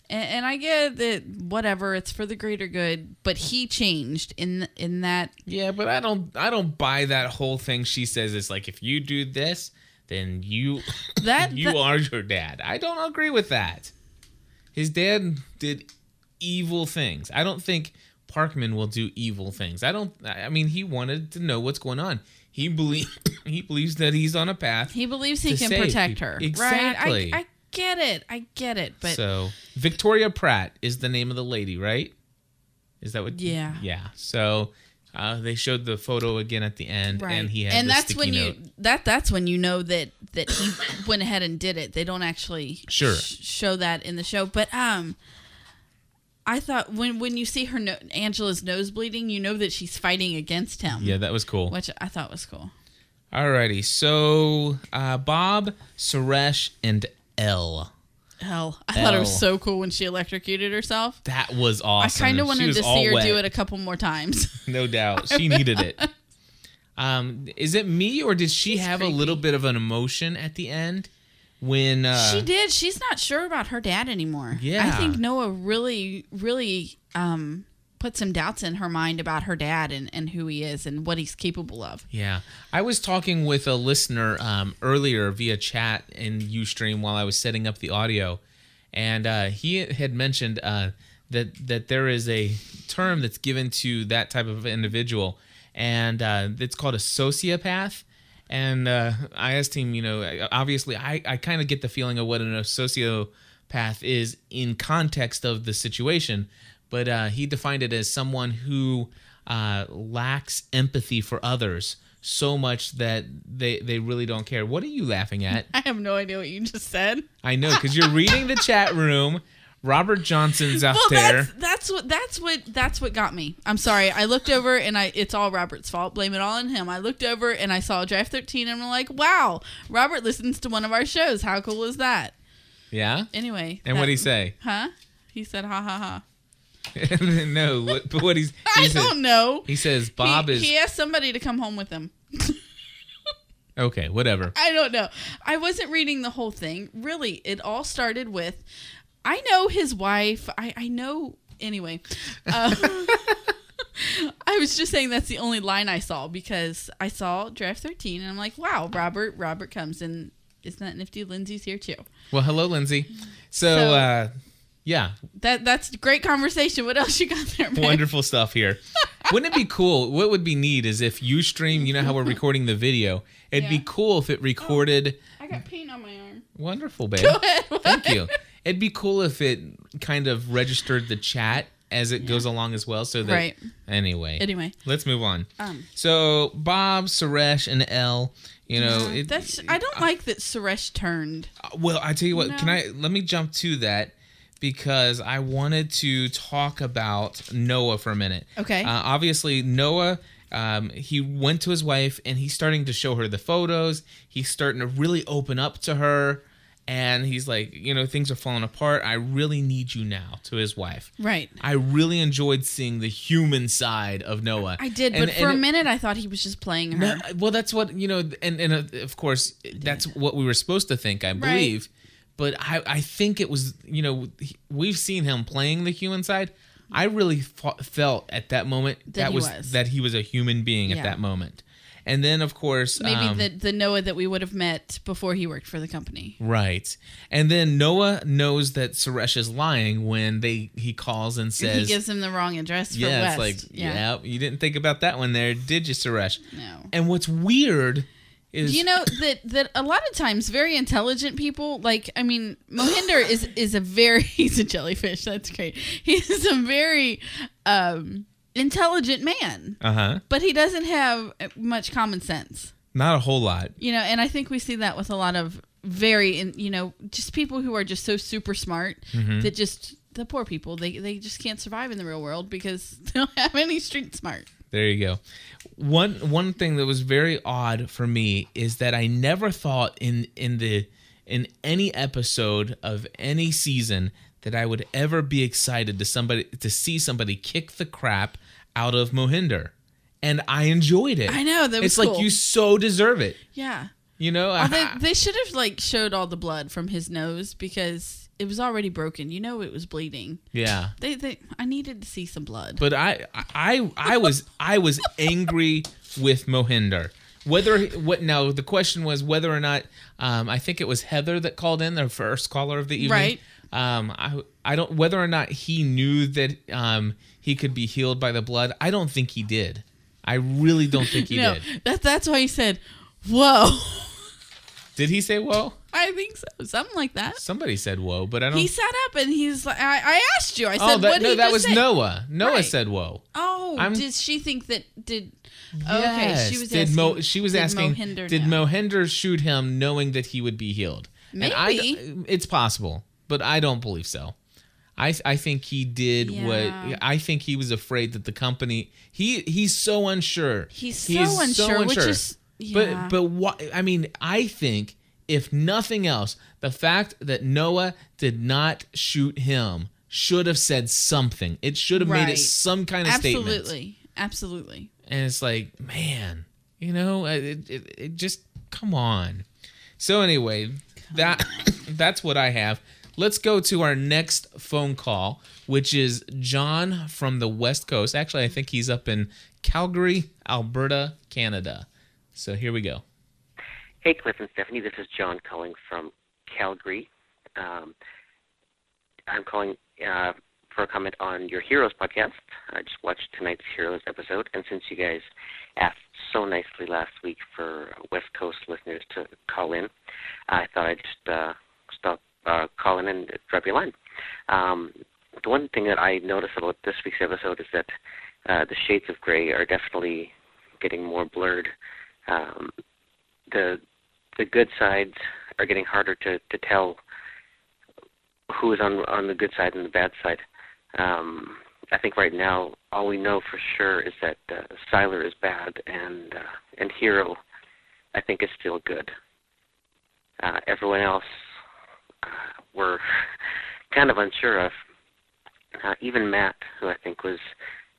Speaker 2: and, and I get that whatever, it's for the greater good, but he changed in in that
Speaker 1: Yeah, but I don't. I don't buy that whole thing. She says it's like if you do this, then you
Speaker 2: That-
Speaker 1: you
Speaker 2: that-
Speaker 1: are your dad. I don't agree with that. His dad did evil things. I don't think Parkman will do evil things. I don't. I mean, he wanted to know what's going on. He believe he believes that he's on a path.
Speaker 2: he believes he can protect
Speaker 1: people.
Speaker 2: her.
Speaker 1: Exactly.
Speaker 2: Right? I, I get it. I get it. But
Speaker 1: so Victoria Pratt is the name of the lady, right? Is that what?
Speaker 2: Yeah.
Speaker 1: Yeah. So uh, they showed the photo again at the end,
Speaker 2: right.
Speaker 1: and he had
Speaker 2: and that's when
Speaker 1: note.
Speaker 2: you that that's when you know that that he went ahead and did it. They don't actually
Speaker 1: Sure.
Speaker 2: sh- show that in the show, but um I thought when when you see her no- Angela's nose bleeding, you know that she's fighting against him.
Speaker 1: Yeah, that was cool.
Speaker 2: Which I thought was cool.
Speaker 1: Alrighty, so uh, Bob, Suresh, and Elle.
Speaker 2: Hell, I thought it was so cool when she electrocuted herself.
Speaker 1: That was awesome.
Speaker 2: I kind of wanted to see her
Speaker 1: wet.
Speaker 2: do it a couple more times.
Speaker 1: No doubt, she needed it. Um, is it me or did she
Speaker 2: She's
Speaker 1: have a little bit of an emotion at the end when uh,
Speaker 2: she did. She's not sure about her dad anymore.
Speaker 1: Yeah, I
Speaker 2: think Noah really, really um, put some doubts in her mind about her dad and, and who he is and what he's capable of.
Speaker 1: Yeah, I was talking with a listener um, earlier via chat in UStream while I was setting up the audio, and uh, he had mentioned uh, that that there is a term that's given to that type of individual, and uh, it's called a sociopath. And uh, I asked him, you know, obviously, I, I kind of get the feeling of what an, sociopath is in context of the situation, but uh, he defined it as someone who uh, lacks empathy for others so much that they they really don't care. What are you laughing at?
Speaker 2: I have no idea what you just said.
Speaker 1: I know because you're reading the chat room Robert Johnson's out
Speaker 2: well,
Speaker 1: there.
Speaker 2: that's that's what that's what that's what got me. I'm sorry. I looked over and I it's all Robert's fault. Blame it all on him. I looked over and I saw Draft 13 and I'm like, wow, Robert listens to one of our shows. How cool is that?
Speaker 1: Yeah.
Speaker 2: Anyway.
Speaker 1: And
Speaker 2: what
Speaker 1: did he say?
Speaker 2: Huh? He said, ha ha ha.
Speaker 1: no, what, but what he's he
Speaker 2: I
Speaker 1: said-
Speaker 2: don't know.
Speaker 1: He says Bob
Speaker 2: he,
Speaker 1: is
Speaker 2: He asked somebody to come home with him.
Speaker 1: okay. Whatever.
Speaker 2: I don't know. I wasn't reading the whole thing. Really, it all started with I know his wife. I, I know. Anyway. Uh, I was just saying that's the only line I saw because I saw draft 13 and I'm like, wow, Robert, Robert comes and isn't that nifty? Lindsay's here too.
Speaker 1: Well, hello, Lindsay. So,
Speaker 2: So-
Speaker 1: uh, yeah,
Speaker 2: That That's great conversation. What else you got there, man?
Speaker 1: wonderful stuff here. Wouldn't it be cool? What would be neat is if you stream. You know how we're recording the video. It'd be cool if it recorded.
Speaker 2: I got paint on my arm.
Speaker 1: Wonderful, babe.
Speaker 2: Go ahead.
Speaker 1: Thank you. It'd be cool if it kind of registered the chat as it goes along as well. So that
Speaker 2: Right.
Speaker 1: anyway,
Speaker 2: Anyway.
Speaker 1: let's move on.
Speaker 2: Um,
Speaker 1: So Bob, Suresh, and Elle. You know, it,
Speaker 2: that's I don't like that Suresh turned.
Speaker 1: Well, I tell you what.
Speaker 2: No.
Speaker 1: Can I let me jump to that because I wanted to talk about Noah for a minute.
Speaker 2: Okay.
Speaker 1: Uh, obviously, Noah. Um, he went to his wife and he's starting to show her the photos. He's starting to really open up to her, and he's like, you know, things are falling apart. I really need you now. To his wife.
Speaker 2: Right.
Speaker 1: I really enjoyed seeing the human side of Noah.
Speaker 2: I did,
Speaker 1: And-
Speaker 2: but for
Speaker 1: and
Speaker 2: a minute I thought he was just playing her.
Speaker 1: no, well, that's what you know, and and uh, of course, that's what we were supposed to think. I believe, but I I think it was you know we've seen him playing the human side. I really fa- felt at that moment
Speaker 2: That
Speaker 1: that, was,
Speaker 2: was.
Speaker 1: that he was a human being
Speaker 2: Yeah.
Speaker 1: at that moment, and then of course
Speaker 2: Maybe
Speaker 1: um,
Speaker 2: the the Noah that we would have met before he worked for the company.
Speaker 1: right, and then Noah knows that Suresh is lying when they he calls
Speaker 2: and
Speaker 1: says.
Speaker 2: he gives him the wrong address for
Speaker 1: yeah,
Speaker 2: West.
Speaker 1: it's like yeah. you didn't think about that one there, did you, Suresh?
Speaker 2: No.
Speaker 1: And what's weird is
Speaker 2: you know that that a lot of times very intelligent people like I mean Mohinder is is a very he's a jellyfish that's great he's a very um intelligent man
Speaker 1: uh huh.
Speaker 2: but he doesn't have much common sense
Speaker 1: Not a whole lot.
Speaker 2: you know and I think we see that with a lot of very in you know just people who are just so super smart
Speaker 1: Mm-hmm.
Speaker 2: that just the poor people they they just can't survive in the real world because they don't have any street smart
Speaker 1: There you go. One one thing that was very odd for me is that I never thought in in the in any episode of any season that I would ever be excited to somebody to see somebody kick the crap out of Mohinder. And I enjoyed it.
Speaker 2: I know, that was
Speaker 1: It's like you so deserve it.
Speaker 2: yeah
Speaker 1: You know,
Speaker 2: Oh, they, they should have like showed all the blood from his nose because it was already broken. You know it was bleeding.
Speaker 1: yeah.
Speaker 2: They, they I needed to see some blood.
Speaker 1: But I I I was I was angry with Mohinder. Whether what now the question was whether or not um, I think it was Heather that called in the first caller of the evening.
Speaker 2: Right.
Speaker 1: Um, I I don't whether or not he knew that um, he could be healed by the blood. I don't think he did. I really don't think he
Speaker 2: no,
Speaker 1: did.
Speaker 2: that that's why he said, "Whoa."
Speaker 1: Did he say whoa?
Speaker 2: I think so, something like that.
Speaker 1: Somebody said whoa, but I don't.
Speaker 2: He sat up and he's like, "I, I asked you." I oh, said,
Speaker 1: oh, that,
Speaker 2: "What
Speaker 1: no,
Speaker 2: he
Speaker 1: that
Speaker 2: just
Speaker 1: was
Speaker 2: say?"
Speaker 1: Noah. Noah
Speaker 2: Right.
Speaker 1: said whoa.
Speaker 2: Oh,
Speaker 1: I'm-
Speaker 2: did she think that did? Oh, okay, she was
Speaker 1: did
Speaker 2: asking.
Speaker 1: Mo, she was
Speaker 2: did
Speaker 1: asking
Speaker 2: Mohinder
Speaker 1: did
Speaker 2: know?
Speaker 1: Mohinder shoot him knowing that he would be healed? And I d-
Speaker 2: Maybe.
Speaker 1: it's possible, but I don't believe so. I I think he did
Speaker 2: Yeah.
Speaker 1: what I think he was afraid that the company he he's so unsure.
Speaker 2: He's
Speaker 1: He
Speaker 2: so unsure, which is- yeah.
Speaker 1: But but what I mean, I think if nothing else, the fact that Noah did not shoot him should have said something. It should have made it some kind of statement.
Speaker 2: Absolutely, absolutely.
Speaker 1: and it's like man you know uh, it, it, it just come on. So anyway that that's what i have. Let's go to our next phone call which is john from the west coast. Actually i think he's up in calgary alberta canada so here we go
Speaker 6: Hey, Cliff and Stephanie. This is John calling from Calgary. Um, I'm calling uh, for a comment on your Heroes podcast. I just watched tonight's Heroes episode, and since you guys asked so nicely last week for West Coast listeners to call in, I thought I'd just uh, stop uh, calling and drop you a line. Um, the one thing that I noticed about this week's episode is that uh, the shades of gray are definitely getting more blurred. Um, the the good sides are getting harder to, to tell who is on on the good side and the bad side. Um, I think right now all we know for sure is that uh, Sylar is bad and uh, and Hero, I think, is still good. Uh, everyone else, uh, we're kind of unsure of. Uh, even Matt, who I think was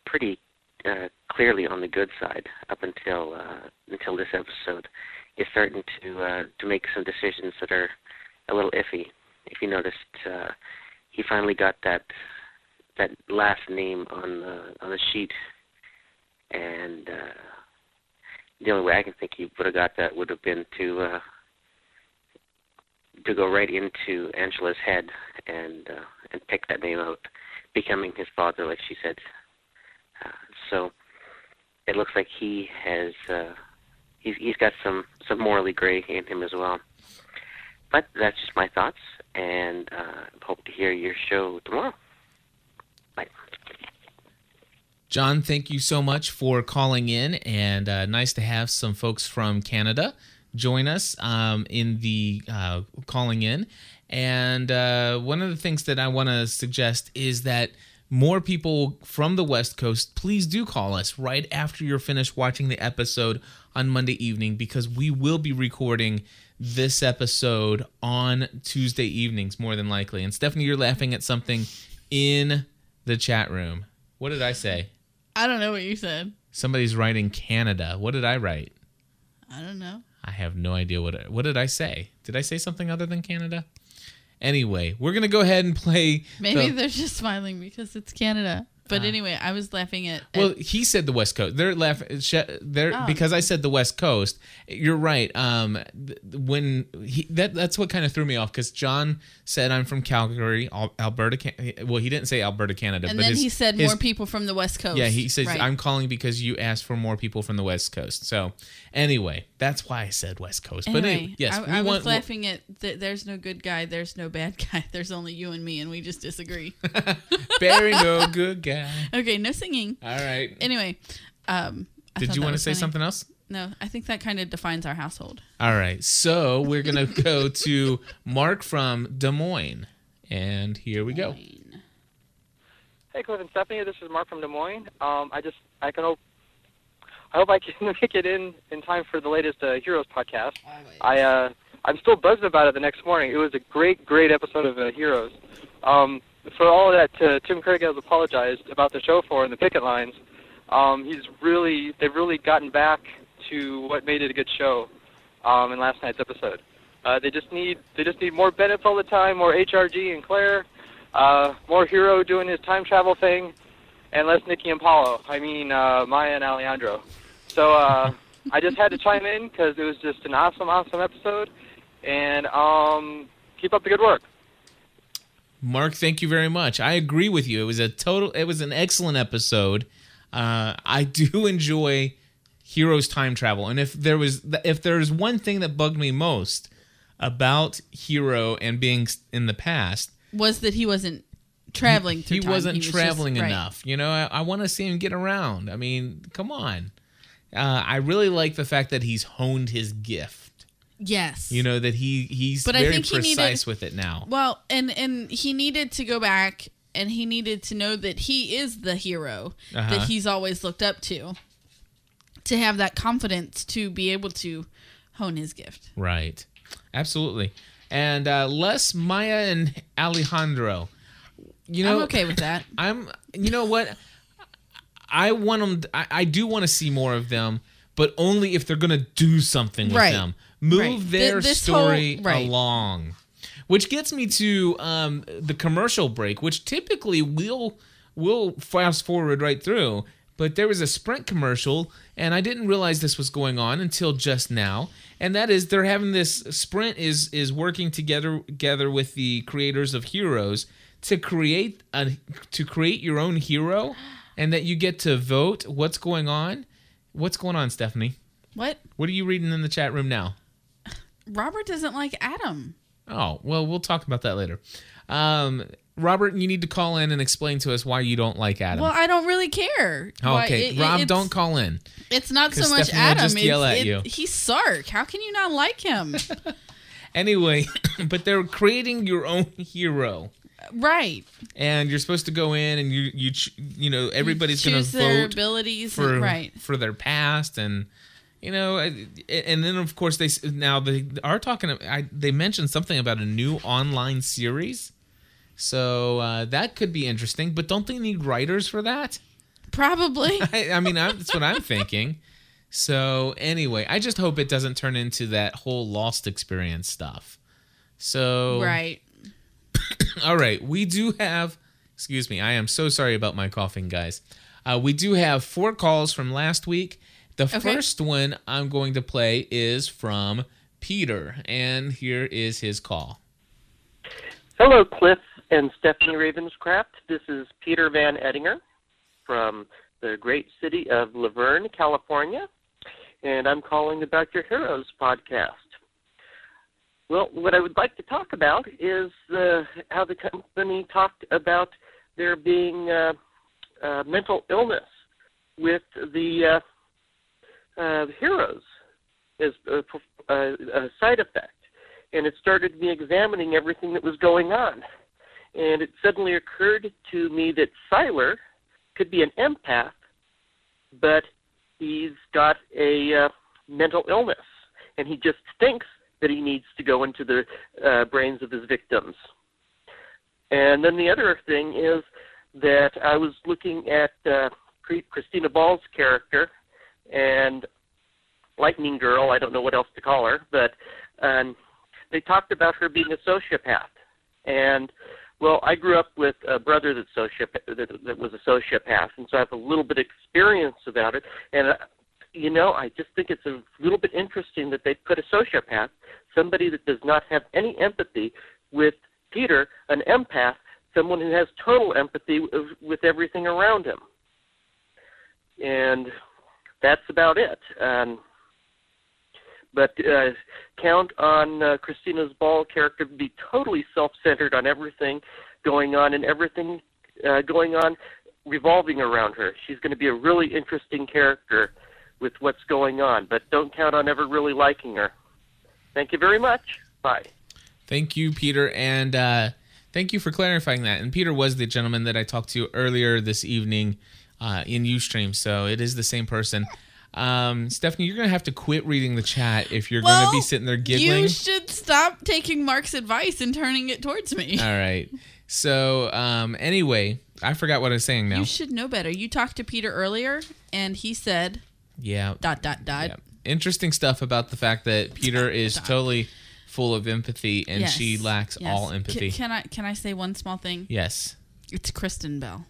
Speaker 6: pretty uh, clearly on the good side up until uh, until this episode, is starting to uh, to make some decisions that are a little iffy. If you noticed, uh, he finally got that that last name on the on the sheet, and uh, the only way I can think he would have got that would have been to uh, to go right into Angela's head and uh, and pick that name out, becoming his father, like she said. So it looks like he has uh, he's he's got some some morally gray in him as well. But that's just my thoughts, and uh, hope to hear your show tomorrow. Bye.
Speaker 1: John, thank you so much for calling in, and uh, nice to have some folks from Canada join us um, in the uh, calling in. And uh, one of the things that I want to suggest is that more people from the West Coast, please do call us right after you're finished watching the episode on Monday evening because we will be recording this episode on Tuesday evenings, more than likely. And Stephanie, you're laughing at something in the chat room. What did I say?
Speaker 2: I don't know what you said.
Speaker 1: Somebody's writing Canada. What did I write?
Speaker 2: I don't know.
Speaker 1: I have no idea what I, what did I say? Did I say something other than Canada? Anyway, we're gonna go ahead and play.
Speaker 2: Maybe
Speaker 1: the-
Speaker 2: they're just smiling because it's Canada. But anyway, I was laughing at. at
Speaker 1: well, he said the West Coast. They're laughing. They're
Speaker 2: Oh.
Speaker 1: because I said the West Coast. You're right. Um, th- when he that that's what kind of threw me off because John said I'm from Calgary, Alberta. Can- well, he didn't say Alberta, Canada,
Speaker 2: and
Speaker 1: but
Speaker 2: then
Speaker 1: his-
Speaker 2: he said
Speaker 1: his-
Speaker 2: more people from the West Coast.
Speaker 1: Yeah, he says
Speaker 2: Right.
Speaker 1: I'm calling because you asked for more people from the West Coast. So anyway, that's why I said West Coast. but
Speaker 2: Anyway,
Speaker 1: anyway, yes,
Speaker 2: I, I was
Speaker 1: want
Speaker 2: laughing at th- there's no good guy, there's no bad guy, there's only you and me, and we just disagree.
Speaker 1: Barry, no good guy.
Speaker 2: Okay, no singing.
Speaker 1: All right.
Speaker 2: Anyway, um, I
Speaker 1: Did you want to say
Speaker 2: funny.
Speaker 1: something else?
Speaker 2: No, I think that kind of defines our household.
Speaker 1: All right. So we're gonna go to Mark from Des Moines, and here we go.
Speaker 7: Hey, Cliff and Stephanie. This is Mark from Des Moines. Um, I just I can hope I hope I can make it in in time for the latest uh, Heroes podcast. I uh, I'm still buzzing about it the next morning. It was a great great episode of uh, Heroes. Um, for all that uh, Tim Kring has apologized about the show for and the picket lines, um, he's really they've really gotten back to what made it a good show um, in last night's episode. Uh, they just need they just need more Bennett all the time, more HRG and Claire, uh, more Hero doing his time travel thing, and less Nikki and Paulo. I mean uh, Maya and Alejandro. So uh, I just had to chime in because it was just an awesome, awesome episode, and um, keep up the good work.
Speaker 1: Mark, thank you very much. I agree with you. It was a total. It was an excellent episode. Uh, I do enjoy Heroes time travel, and if there was if there's one thing that bugged me most about Hero and being in the past,
Speaker 2: Was that he wasn't traveling through
Speaker 1: he
Speaker 2: time.
Speaker 1: wasn't
Speaker 2: was just-
Speaker 1: traveling
Speaker 2: right.
Speaker 1: enough. You know, I, I want to see him get around. I mean, come on. Uh, I really like the fact that he's honed his gift.
Speaker 2: Yes.
Speaker 1: You know that he he's
Speaker 2: But I
Speaker 1: very
Speaker 2: think he
Speaker 1: precise
Speaker 2: needed-
Speaker 1: with it now.
Speaker 2: Well, and and he needed to go back and he needed to know that he is the hero
Speaker 1: Uh-huh.
Speaker 2: that he's always looked up to. To have that confidence to be able to hone his gift.
Speaker 1: Right. Absolutely. And uh, Les, Maya, and Alejandro. You know,
Speaker 2: I'm okay with that.
Speaker 1: I'm. You know what? I want them. I, I do want to see more of them, but only if they're going to do something with
Speaker 2: Right.
Speaker 1: them. Move
Speaker 2: Right.
Speaker 1: Their
Speaker 2: this
Speaker 1: story
Speaker 2: whole- right.
Speaker 1: along. Which gets me to um, the commercial break, which typically we'll we'll fast forward right through. But there was a Sprint commercial, and I didn't realize this was going on until just now. And that is they're having this Sprint is is working together together with the creators of Heroes to create a to create your own hero, and that you get to vote what's going on. What's going on, Stephanie?
Speaker 2: What?
Speaker 1: What are you reading in the chat room now?
Speaker 2: Robert doesn't like Adam.
Speaker 1: Oh, well, we'll talk about that later. Um, Robert, you need to call in and explain to us why you don't like Adam.
Speaker 2: Well, I don't really care.
Speaker 1: Oh, okay,
Speaker 2: it-
Speaker 1: Rob, don't call in.
Speaker 2: It's not so much
Speaker 1: Stephanie will
Speaker 2: Adam.
Speaker 1: just yell at
Speaker 2: it-
Speaker 1: you.
Speaker 2: He's Sark. How can you not like him?
Speaker 1: Anyway, but they're creating your own hero.
Speaker 2: Right.
Speaker 1: and you're supposed to go in and you you you know everybody's going to vote
Speaker 2: abilities.
Speaker 1: for
Speaker 2: right.
Speaker 1: for their past and you know and then of course they now they are talking I, they mentioned something about a new online series so uh, that could be interesting but don't they need writers for that
Speaker 2: Probably.
Speaker 1: I, I mean I, that's what i'm thinking so anyway i just hope it doesn't turn into that whole lost experience stuff so
Speaker 2: right.
Speaker 1: all right, we do have. Excuse me, I am so sorry about my coughing, guys. Uh, we do have four calls from last week. The first one I'm going to play is from Peter, and here is his call.
Speaker 8: Hello, Cliff and Stephanie Ravenscraft. This is Peter Van Ettinger from the great city of La Verne, California, and I'm calling about your Heroes podcast. Well, what I would like to talk about is uh, how the company talked about there being uh, uh, mental illness with the uh, heroes as a, a, a side effect and it started me examining everything that was going on. And it suddenly occurred to me that Sylar could be an empath, but he's got a uh, mental illness, and he just thinks that he needs to go into the uh, brains of his victims. And then the other thing is that I was looking at uh, Christina Ball's character, and Lightning Girl, I don't know what else to call her, but um, they talked about her being a sociopath. And well, I grew up with a brother that's sociopath, that, that was a sociopath, and so I have a little bit of experience about it. And uh, you know, I just think it's a little bit interesting that they put a sociopath, somebody that does not have any empathy, with Peter, an empath, someone who has total empathy with, with everything around him. And that's about it. Um, but uh, count on uh, Christina's Ball character to be totally self-centered on everything going on and everything uh, going on revolving around her. She's going to be a really interesting character with what's going on, but don't count on ever really liking her. Thank you very much. Bye.
Speaker 1: Thank you, Peter, and uh, thank you for clarifying that. And Peter was the gentleman that I talked to earlier this evening uh, in UStream, so it is the same person. Um, Stephanie, you're gonna have to quit reading the chat if you're
Speaker 2: well,
Speaker 1: gonna be sitting there giggling.
Speaker 2: You should stop taking Mark's advice and turning it towards me.
Speaker 1: All right. So um, anyway, I forgot what I was saying now.
Speaker 2: You should know better. You talked to Peter earlier, and he said
Speaker 1: yeah.
Speaker 2: dot dot dot.
Speaker 1: Yeah. Interesting stuff about the fact that Peter is totally full of empathy and
Speaker 2: Yes,
Speaker 1: she lacks
Speaker 2: yes.
Speaker 1: all empathy.
Speaker 2: Can, I can I say one small thing?
Speaker 1: yes.
Speaker 2: It's Kristen Bell.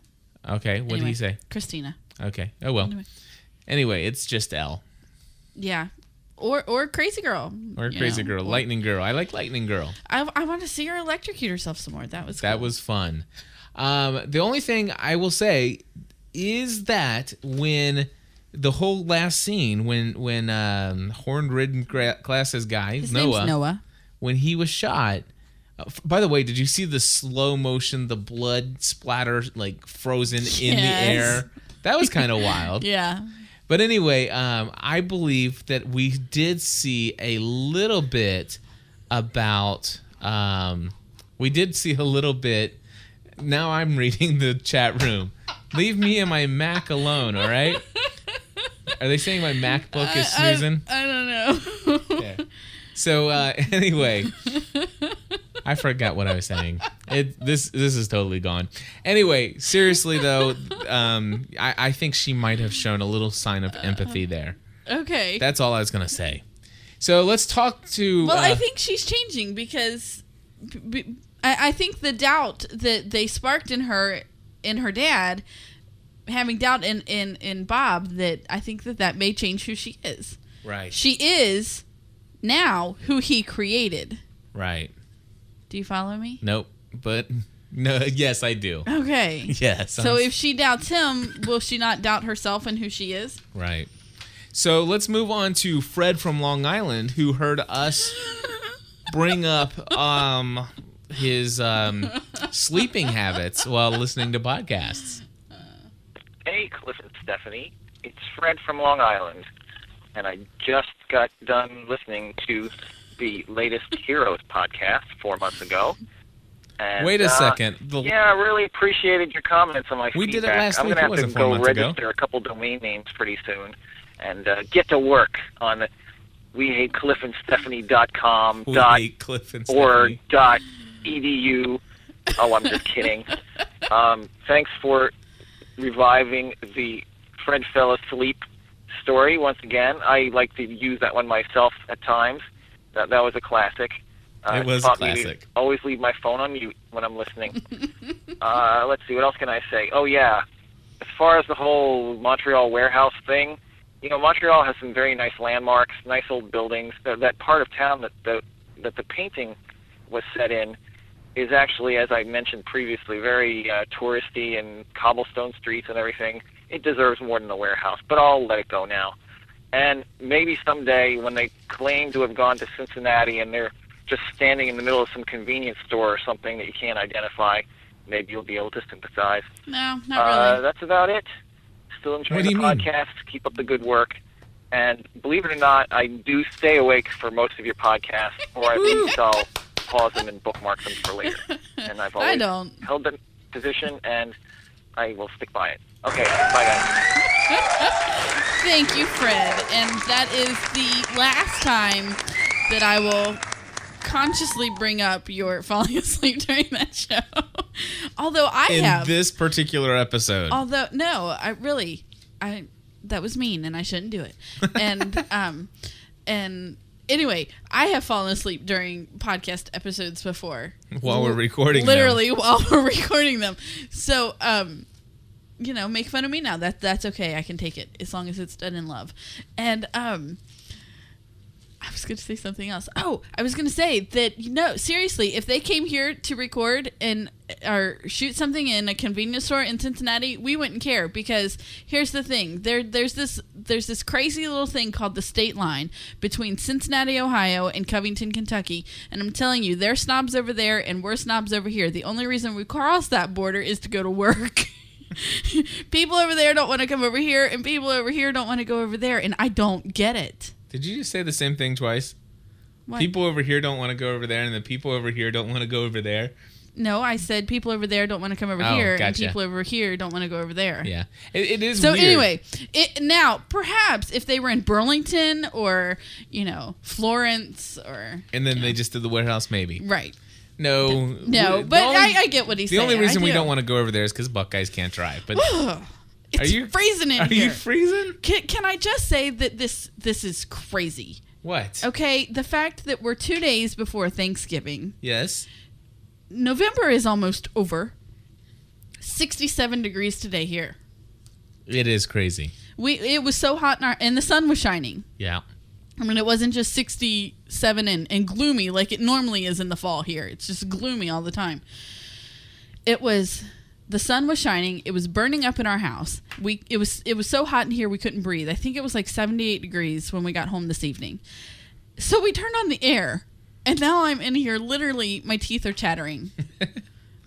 Speaker 1: Okay. What did he say?
Speaker 2: Christina.
Speaker 1: Okay. Oh well.
Speaker 2: Anyway.
Speaker 1: Anyway, it's just L
Speaker 2: Yeah. Or or Crazy Girl.
Speaker 1: or Crazy
Speaker 2: know.
Speaker 1: Girl, Lightning Girl. I like Lightning Girl.
Speaker 2: I, I want to see her electrocute herself some more. That was
Speaker 1: That
Speaker 2: cool.
Speaker 1: was fun. Um, the only thing I will say is that when the whole last scene, when when um, horn ridden gra- glasses guy
Speaker 2: His
Speaker 1: Noah,
Speaker 2: name's Noah.
Speaker 1: when he was shot. By the way, did you see the slow motion, the blood splatter like frozen in the air? That was kind of wild.
Speaker 2: Yeah.
Speaker 1: But anyway, um, I believe that we did see a little bit about. Um, we did see a little bit. Now I'm reading the chat room. Leave me and my Mac alone, all right? Are they saying my MacBook is
Speaker 2: I- I-
Speaker 1: snoozing?
Speaker 2: I, don't know.
Speaker 1: Yeah. So uh, anyway, I forgot what I was saying. It this this is totally gone. Anyway, seriously though, um, I, I think she might have shown a little sign of empathy there.
Speaker 2: okay.
Speaker 1: That's all I was gonna say. So let's talk to.
Speaker 2: well,
Speaker 1: uh,
Speaker 2: I think she's changing because b- b- I, I think the doubt that they sparked in her, in her dad, having doubt in in in Bob, that I think that that may change who she is.
Speaker 1: right,
Speaker 2: She is now who he created.
Speaker 1: right.
Speaker 2: Do you follow me?
Speaker 1: Nope. But no. Yes, I do.
Speaker 2: Okay.
Speaker 1: Yes.
Speaker 2: So
Speaker 1: I'm-
Speaker 2: if she doubts him, will she not doubt herself and who she is?
Speaker 1: Right. So let's move on to Fred from Long Island, who heard us bring up um, his um, sleeping habits while listening to podcasts.
Speaker 9: Hey, Cliff and Stephanie. It's Fred from Long Island, and I just got done listening to the latest Heroes podcast four months ago. And,
Speaker 1: Wait a
Speaker 9: uh,
Speaker 1: second. The-
Speaker 9: Yeah, I really appreciated your comments on my
Speaker 1: We did it
Speaker 9: feedback.
Speaker 1: last
Speaker 9: I'm
Speaker 1: week.
Speaker 9: gonna have to go
Speaker 1: months ago.
Speaker 9: register a couple domain names pretty soon and uh, get to work on we hate cliffandstephanie.com
Speaker 1: We
Speaker 9: dot
Speaker 1: hate Cliff and
Speaker 9: or dot edu. Oh, I'm just kidding. Um, thanks for reviving the Fred fell asleep story once again. I like to use that one myself at times. That that was a classic. Uh,
Speaker 1: It was a classic.
Speaker 9: always leave my phone on mute when I'm listening. uh, let's see, what else can I say? Oh yeah, as far as the whole Montreal warehouse thing, you know, Montreal has some very nice landmarks, nice old buildings. That, that part of town that the that the painting was set in is actually, as I mentioned previously, very uh, touristy and cobblestone streets and everything. It deserves more than the warehouse, but I'll let it go now. And maybe someday, when they claim to have gone to Cincinnati and they're just standing in the middle of some convenience store or something that you can't identify, maybe you'll be able to sympathize.
Speaker 2: No, not
Speaker 9: Uh,
Speaker 2: really.
Speaker 9: that's about it. Still enjoying the
Speaker 1: you mean?
Speaker 9: podcast. Keep up the good work. And believe it or not, I do stay awake for most of your podcasts, or at least I'll pause them and bookmark them for later. And I've
Speaker 2: I
Speaker 9: always
Speaker 2: don't.
Speaker 9: held that position, and I will stick by it. Okay, bye guys.
Speaker 2: Thank you, Fred. And that is the last time that I will consciously bring up your falling asleep during that show. although I
Speaker 1: In
Speaker 2: have.
Speaker 1: this particular episode.
Speaker 2: although no, I really I that was mean and I shouldn't do it. And um and anyway, I have fallen asleep during podcast episodes before.
Speaker 1: While we're recording them.
Speaker 2: Literally while we're recording them. So um you know, make fun of me now. That that's okay. I can take it as long as it's done in love. And um I was going to say something else. Oh, I was going to say that you know, seriously, if they came here to record and or shoot something in a convenience store in Cincinnati, we wouldn't care because here's the thing. There there's this there's this crazy little thing called the state line between Cincinnati, Ohio and Covington, Kentucky, and I'm telling you, they're snobs over there and we're snobs over here. The only reason we cross that border is to go to work. people over there don't want to come over here and people over here don't want to go over there and I don't get it.
Speaker 1: Did you just say the same thing twice?
Speaker 2: What?
Speaker 1: People over here don't want to go over there, and the people over here don't want to go over there.
Speaker 2: No, I said people over there don't want to come over
Speaker 1: Oh,
Speaker 2: here, and people over here don't want to go over there.
Speaker 1: Yeah, it, it is.
Speaker 2: So
Speaker 1: weird.
Speaker 2: anyway, it, now perhaps if they were in Burlington or you know Florence or
Speaker 1: and then they just did the warehouse, maybe.
Speaker 2: right,
Speaker 1: No,
Speaker 2: no, but
Speaker 1: only-
Speaker 2: I, I get what he's
Speaker 1: the
Speaker 2: saying.
Speaker 1: The only reason we
Speaker 2: do.
Speaker 1: don't want to go over there is because Buckeyes can't drive. But
Speaker 2: it's
Speaker 1: Are you-
Speaker 2: freezing in
Speaker 1: are
Speaker 2: here.
Speaker 1: you freezing?
Speaker 2: can, can I just say that this this is crazy?
Speaker 1: What?
Speaker 2: Okay, the fact that we're two days before Thanksgiving,
Speaker 1: Yes.
Speaker 2: November is almost over. Sixty-seven degrees today here.
Speaker 1: It is crazy.
Speaker 2: We it was so hot in our, and the sun was shining.
Speaker 1: Yeah.
Speaker 2: I mean, it wasn't just 67 and, and gloomy like it normally is in the fall here. It's just gloomy all the time. It was the sun was shining. It was burning up in our house. We it was it was so hot in here we couldn't breathe. I think it was like 78 degrees when we got home this evening. So we turned on the air, and now I'm in here. Literally, my teeth are chattering.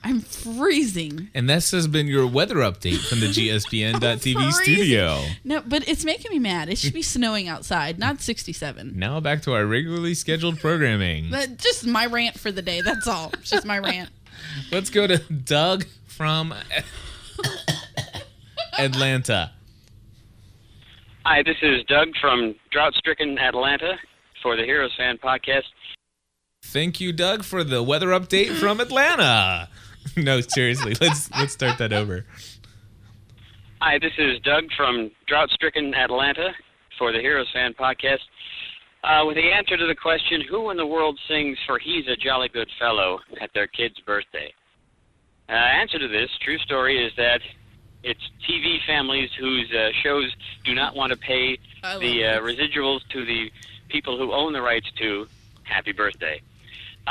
Speaker 2: I'm freezing.
Speaker 1: And this has been your weather update from the GSPN.TV
Speaker 2: Freezing.
Speaker 1: studio.
Speaker 2: No, but it's making me mad. It should be snowing outside, not 67.
Speaker 1: Now back to our regularly scheduled programming.
Speaker 2: But just my rant for the day. That's all. It's just my rant.
Speaker 1: Let's go to Doug from Atlanta.
Speaker 10: Hi, this is Doug from drought stricken Atlanta for the Heroes Fan Podcast.
Speaker 1: Thank you, Doug, for the weather update from Atlanta. No, seriously, let's let's start that over.
Speaker 10: Hi, this is Doug from drought stricken Atlanta for the Heroes Fan Podcast. Uh, with the answer to the question, who in the world sings for He's a Jolly Good Fellow at their kid's birthday? Uh, answer to this, true story, is that it's TV families whose uh, shows do not want to pay the uh, residuals to the people who own the rights to Happy Birthday.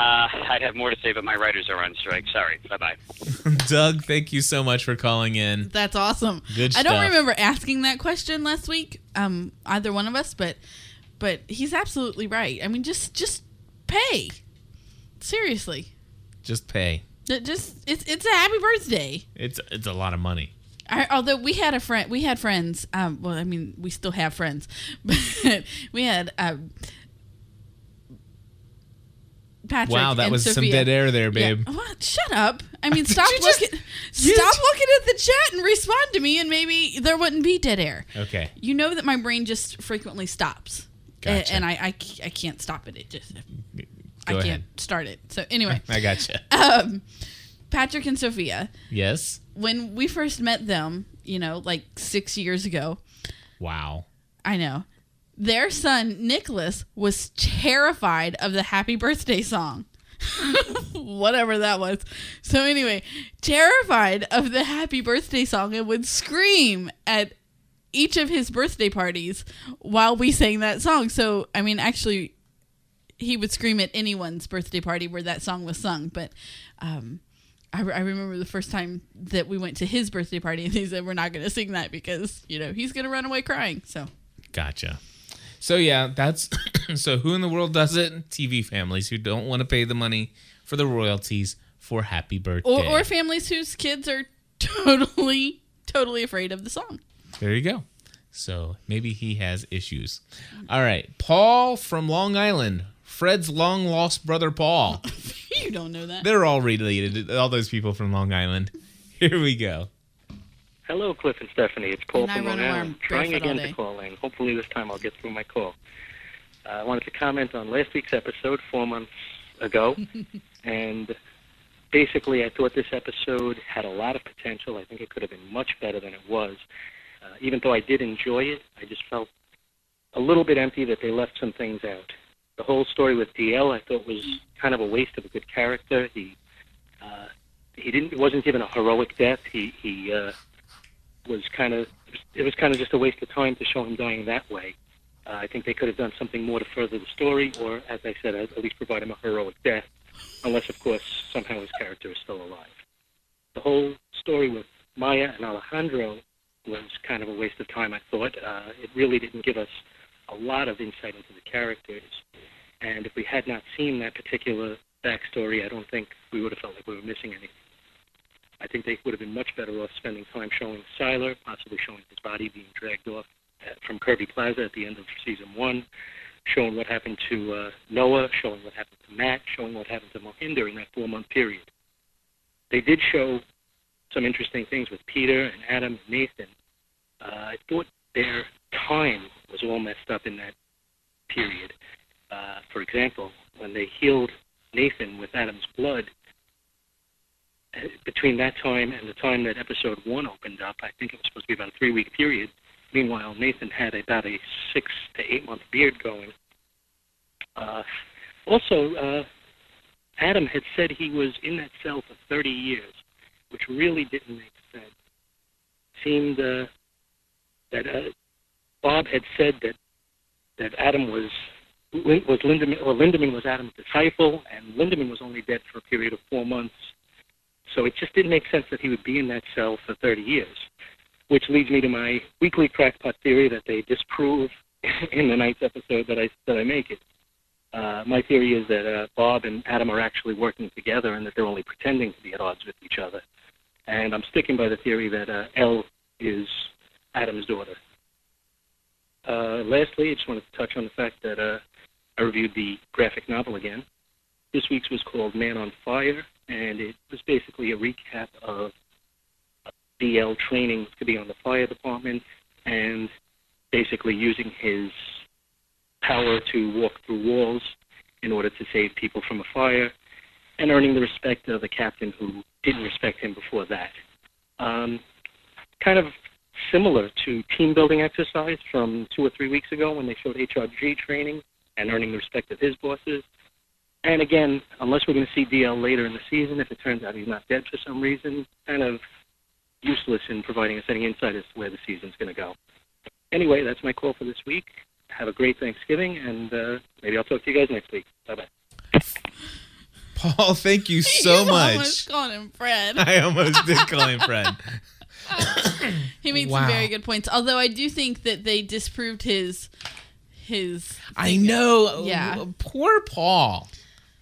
Speaker 10: Uh, I'd have more to say, but my writers are on strike. Sorry. Bye bye.
Speaker 1: Doug, thank you so much for calling in.
Speaker 2: That's awesome.
Speaker 1: Good
Speaker 2: I don't
Speaker 1: stuff.
Speaker 2: remember asking that question last week, um, either one of us, but but he's absolutely right. I mean, just just pay. Seriously,
Speaker 1: Just pay.
Speaker 2: Ju- just it's it's a happy birthday.
Speaker 1: It's it's a lot of money.
Speaker 2: I, although we had a friend, we had friends. Um, well, I mean, we still have friends, but we had um, Patrick.
Speaker 1: Wow, that was some dead air there,
Speaker 2: Yeah.
Speaker 1: babe.
Speaker 2: What? Shut up. I mean, stop
Speaker 1: just-
Speaker 2: looking.
Speaker 1: you
Speaker 2: stop
Speaker 1: just-
Speaker 2: looking at the chat and respond to me, and maybe there wouldn't be dead air.
Speaker 1: Okay.
Speaker 2: You know that my brain just frequently stops,
Speaker 1: Gotcha.
Speaker 2: and I, I I can't stop it. It just I
Speaker 1: Go
Speaker 2: can't start it. So anyway,
Speaker 1: I gotcha.
Speaker 2: um, Patrick and Sophia,
Speaker 1: Yes.
Speaker 2: when we first met them, you know, like six years ago,
Speaker 1: Wow.
Speaker 2: I know. Their son Nicholas was terrified of the happy birthday song. Whatever that was. So anyway, terrified of the happy birthday song and would scream at each of his birthday parties while we sang that song. So I mean actually he would scream at anyone's birthday party where that song was sung, but um I, I remember the first time that we went to his birthday party and he said we're not going to sing that because you know he's going to run away crying so
Speaker 1: Gotcha. So yeah, that's so who in the world does it? TV families who don't want to pay the money for the royalties for happy birthday.
Speaker 2: or, or families whose kids are totally totally afraid of the song
Speaker 1: there you go. So maybe he has issues. All right, Paul from Long Island, Fred's long lost brother Paul.
Speaker 2: you don't know that
Speaker 1: They're all related. All those people from Long Island. Here we go.
Speaker 11: Hello, Cliff and Stephanie. It's Paul
Speaker 2: And
Speaker 11: from Long Island. Trying again to call in. Hopefully this time I'll get through my call. Uh, I wanted to comment on last week's episode four months ago, and basically I thought this episode had a lot of potential. I think it could have been much better than it was. Uh, even though I did enjoy it, I just felt a little bit empty that they left some things out. The whole story with DL I thought was kind of a waste of a good character. He uh, he didn't wasn't given a heroic death. He he uh, was kind of it was kind of just a waste of time to show him dying that way. Uh, I think they could have done something more to further the story, or as I said, at least provide him a heroic death, unless of course somehow his character is still alive. The whole story with Maya and Alejandro was kind of a waste of time. I thought uh, it really didn't give us a lot of insight into the characters, and if we had not seen that particular backstory, I don't think we would have felt like we were missing anything. I think they would have been much better off spending time showing Sylar, possibly showing his body being dragged off uh, from Kirby Plaza at the end of season one, showing what happened to uh, Noah, showing what happened to Matt, showing what happened to Mohinder in that four-month period. They did show some interesting things with Peter and Adam and Nathan. Uh, I thought their time was all messed up in that period. Uh, for example, when they healed Nathan with Adam's blood, between that time and the time that episode one opened up, I think it was supposed to be about a three week period. Meanwhile, Nathan had about a six to eight month beard going. Uh, also, uh, Adam had said he was in that cell for 30 years, which really didn't make sense. Seemed uh, that uh, Bob had said that that Adam was was Linderman or Linderman was Adam's disciple, and Linderman was only dead for a period of four months. So it just didn't make sense that he would be in that cell for 30 years, which leads me to my weekly crackpot theory that they disprove in the ninth episode that I that I make it. Uh, my theory is that uh, Bob and Adam are actually working together, and that they're only pretending to be at odds with each other. And I'm sticking by the theory that uh, Elle is Adam's daughter. Uh, lastly, I just wanted to touch on the fact that uh, I reviewed the graphic novel again. This week's was called Man on Fire, and it was basically a recap of DL training to be on the fire department and basically using his power to walk through walls in order to save people from a fire and earning the respect of a captain who didn't respect him before that. Um, kind of similar to team building exercise from two or three weeks ago when they showed HRG training and earning the respect of his bosses. And again, unless we're going to see DL later in the season, if it turns out he's not dead for some reason, kind of useless in providing us any insight as to where the season's going to go. Anyway, that's my call for this week. Have a great Thanksgiving, and uh, maybe I'll talk to you guys next week. Bye bye.
Speaker 1: Paul, thank you so
Speaker 2: You
Speaker 1: much.
Speaker 2: almost called him Fred.
Speaker 1: I almost did call him Fred.
Speaker 2: he made
Speaker 1: Wow.
Speaker 2: some very good points. Although I do think that they disproved his his.
Speaker 1: I know.
Speaker 2: Yeah.
Speaker 1: Poor Paul.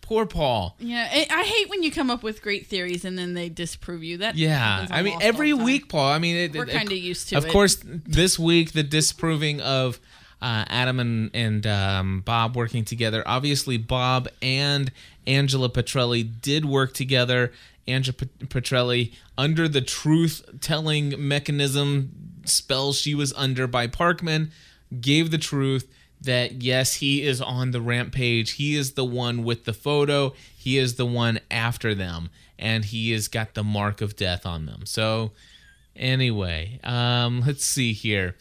Speaker 1: Poor Paul.
Speaker 2: Yeah, I, I hate when you come up with great theories and then they disprove you. That
Speaker 1: Yeah, I mean every
Speaker 2: all the time.
Speaker 1: week, Paul. I mean, it,
Speaker 2: We're kinda used to it.
Speaker 1: Of
Speaker 2: it.
Speaker 1: course, this week the disproving of uh, Adam and and um, Bob working together. Obviously, Bob and Angela Petrelli did work together. Angela P- Petrelli under the truth telling mechanism spell she was under by Parkman gave the truth that yes, he is on the rampage. He is the one with the photo. He is the one after them, and he has got the mark of death on them. So, anyway, um, let's see here.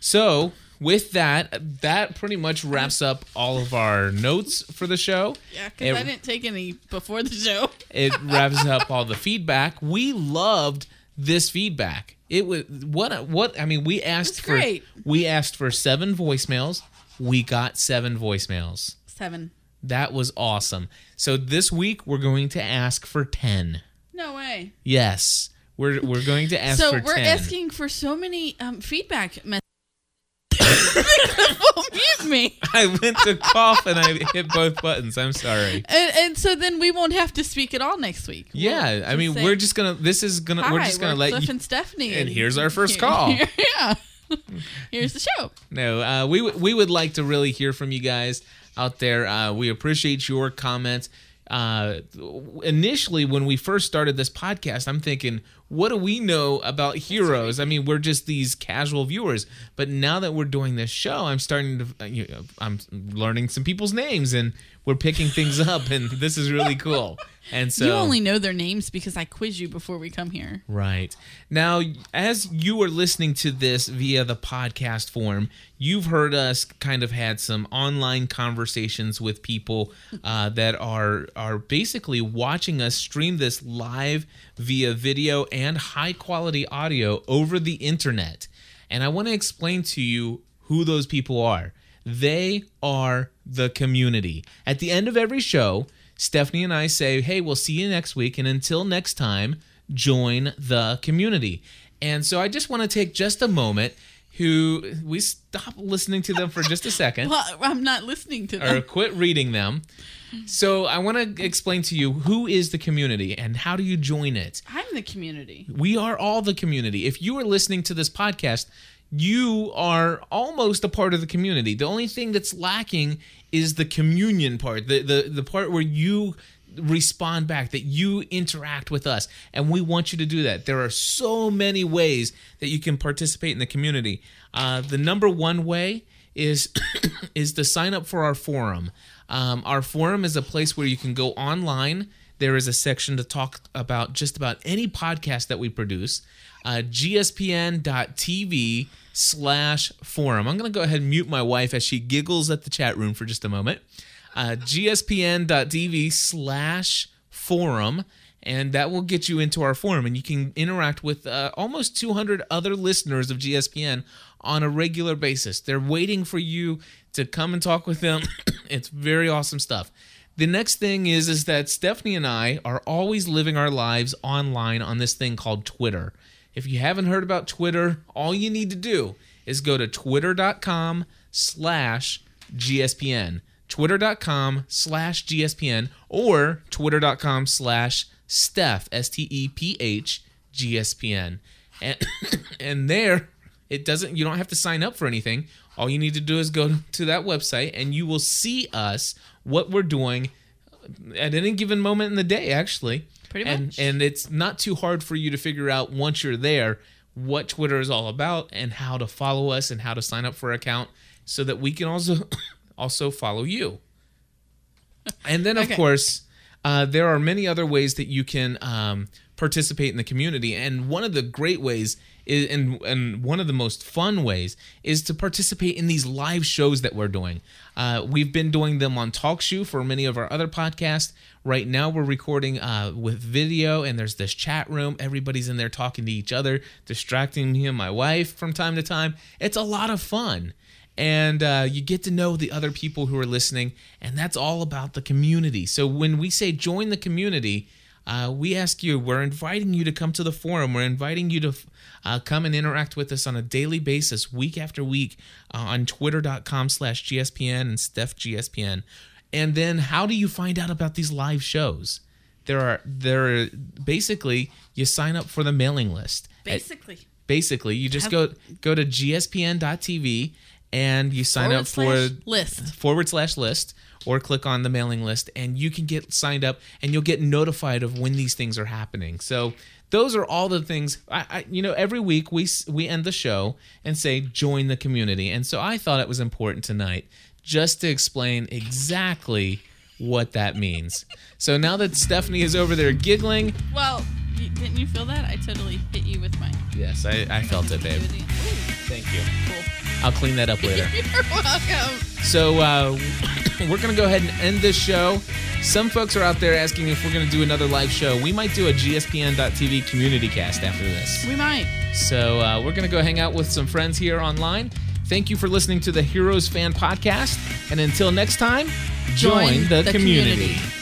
Speaker 1: So, with that, that pretty much wraps up all of our notes for the show.
Speaker 2: Yeah, because I didn't take any before the show.
Speaker 1: it wraps up all the feedback. We loved this feedback. It was what what I mean. We asked for we asked for seven voicemails. We got seven voicemails.
Speaker 2: Seven.
Speaker 1: That was awesome. So this week we're going to ask for ten.
Speaker 2: No way.
Speaker 1: Yes, we're we're going to ask
Speaker 2: so we're
Speaker 1: 10.
Speaker 2: asking for so many um, feedback messages. mute me.
Speaker 1: I went to cough and I hit both buttons. I'm sorry.
Speaker 2: And, and so then we won't have to speak at all next week. We'll
Speaker 1: Yeah, I mean
Speaker 2: say,
Speaker 1: we're just gonna. This is gonna. we're just gonna let
Speaker 2: Cliff
Speaker 1: you.
Speaker 2: and Stephanie,
Speaker 1: and here's our first call.
Speaker 2: yeah, here's the show.
Speaker 1: No, uh, we w- we would like to really hear from you guys out there. Uh, we appreciate your comments. Uh, initially, when we first started this podcast, I'm thinking, what do we know about heroes? I mean, we're just these casual viewers. But now that we're doing this show, I'm starting to, uh, you know, I'm learning some people's names and we're picking things up, and this is really cool. And so
Speaker 2: you only know their names because I quiz you before we come here.
Speaker 1: Right. Now, as you are listening to this via the podcast form, you've heard us kind of had some online conversations with people uh, that are are basically watching us stream this live via video and high quality audio over the internet. And I want to explain to you who those people are. They are the community. At the end of every show, Stephanie and I say, hey, we'll see you next week. And until next time, join the community. And so I just want to take just a moment who we stop listening to them for just a second
Speaker 2: Well, I'm not listening to them.
Speaker 1: or quit reading them. So I want to explain to you who is the community and how do you join it.
Speaker 2: I'm the community.
Speaker 1: We are all the community. If you are listening to this podcast, you are almost a part of the community. The only thing that's lacking is the communion part, the the, the part where you respond back, that you interact with us. And we want you to do that. There are so many ways that you can participate in the community. Uh, the number one way is is to sign up for our forum. Um, our forum is a place where you can go online. There is a section to talk about just about any podcast that we produce. Uh, gspn.tv slash forum. I'm going to go ahead and mute my wife as she giggles at the chat room for just a moment. Uh, gspn.tv slash forum and that will get you into our forum and you can interact with uh, almost 200 other listeners of gspn on a regular basis. They're waiting for you to come and talk with them. It's very awesome stuff. The next thing is is that stephanie and i are always living our lives online on this thing called twitter. If you haven't heard about twitter all you need to do is go to twitter.com slash gspn twitter.com slash gspn or twitter.com slash steph gspn and and there it doesn't you don't have to sign up for anything all you need to do is go to that website and you will see us what we're doing at any given moment in the day actually
Speaker 2: Pretty
Speaker 1: and,
Speaker 2: much.
Speaker 1: and it's not too hard for you to figure out once you're there what twitter is all about and how to follow us and how to sign up for our account so that we can also also follow you and then, of
Speaker 2: Okay.
Speaker 1: course, uh, there are many other ways that you can um, participate in the community. And one of the great ways, is, and, and one of the most fun ways, is to participate in these live shows that we're doing. Uh, we've been doing them on TalkShoe for many of our other podcasts. Right now, we're recording uh, with video, and there's this chat room. Everybody's in there talking to each other, distracting me and my wife from time to time. It's a lot of fun and uh, you get to know the other people who are listening and that's all about the community so when we say join the community uh, we ask you we're inviting you to come to the forum we're inviting you to uh, come and interact with us on a daily basis week after week uh, on twitter.com slash gspn and StephGSPN. and then how do you find out about these live shows there are there are basically you sign up for the mailing list At-
Speaker 2: Basically.
Speaker 1: basically you just go go to gspn.tv and you sign
Speaker 2: Forward
Speaker 1: up for
Speaker 2: list.
Speaker 1: forward slash list or click on the mailing list and you can get signed up and you'll get notified of when these things are happening so those are all the things I, I you know every week we we end the show and say join the community and so i thought it was important tonight just to explain exactly what that means so now that stephanie is over there giggling
Speaker 2: Well, you, didn't you feel that? I totally hit you with my.
Speaker 1: yes i, I felt it babe thank you
Speaker 2: cool.
Speaker 1: I'll clean that up later
Speaker 2: You're welcome.
Speaker 1: So uh, we're gonna go ahead and end this show. Some folks are out there asking if we're gonna do another live show. We might do a GSPN.TV community cast after this.
Speaker 2: We might.
Speaker 1: So uh, we're gonna go hang out with some friends here online. Thank you for listening to the Heroes Fan Podcast, and until next time, join,
Speaker 2: Join
Speaker 1: the,
Speaker 2: the
Speaker 1: community.
Speaker 2: community.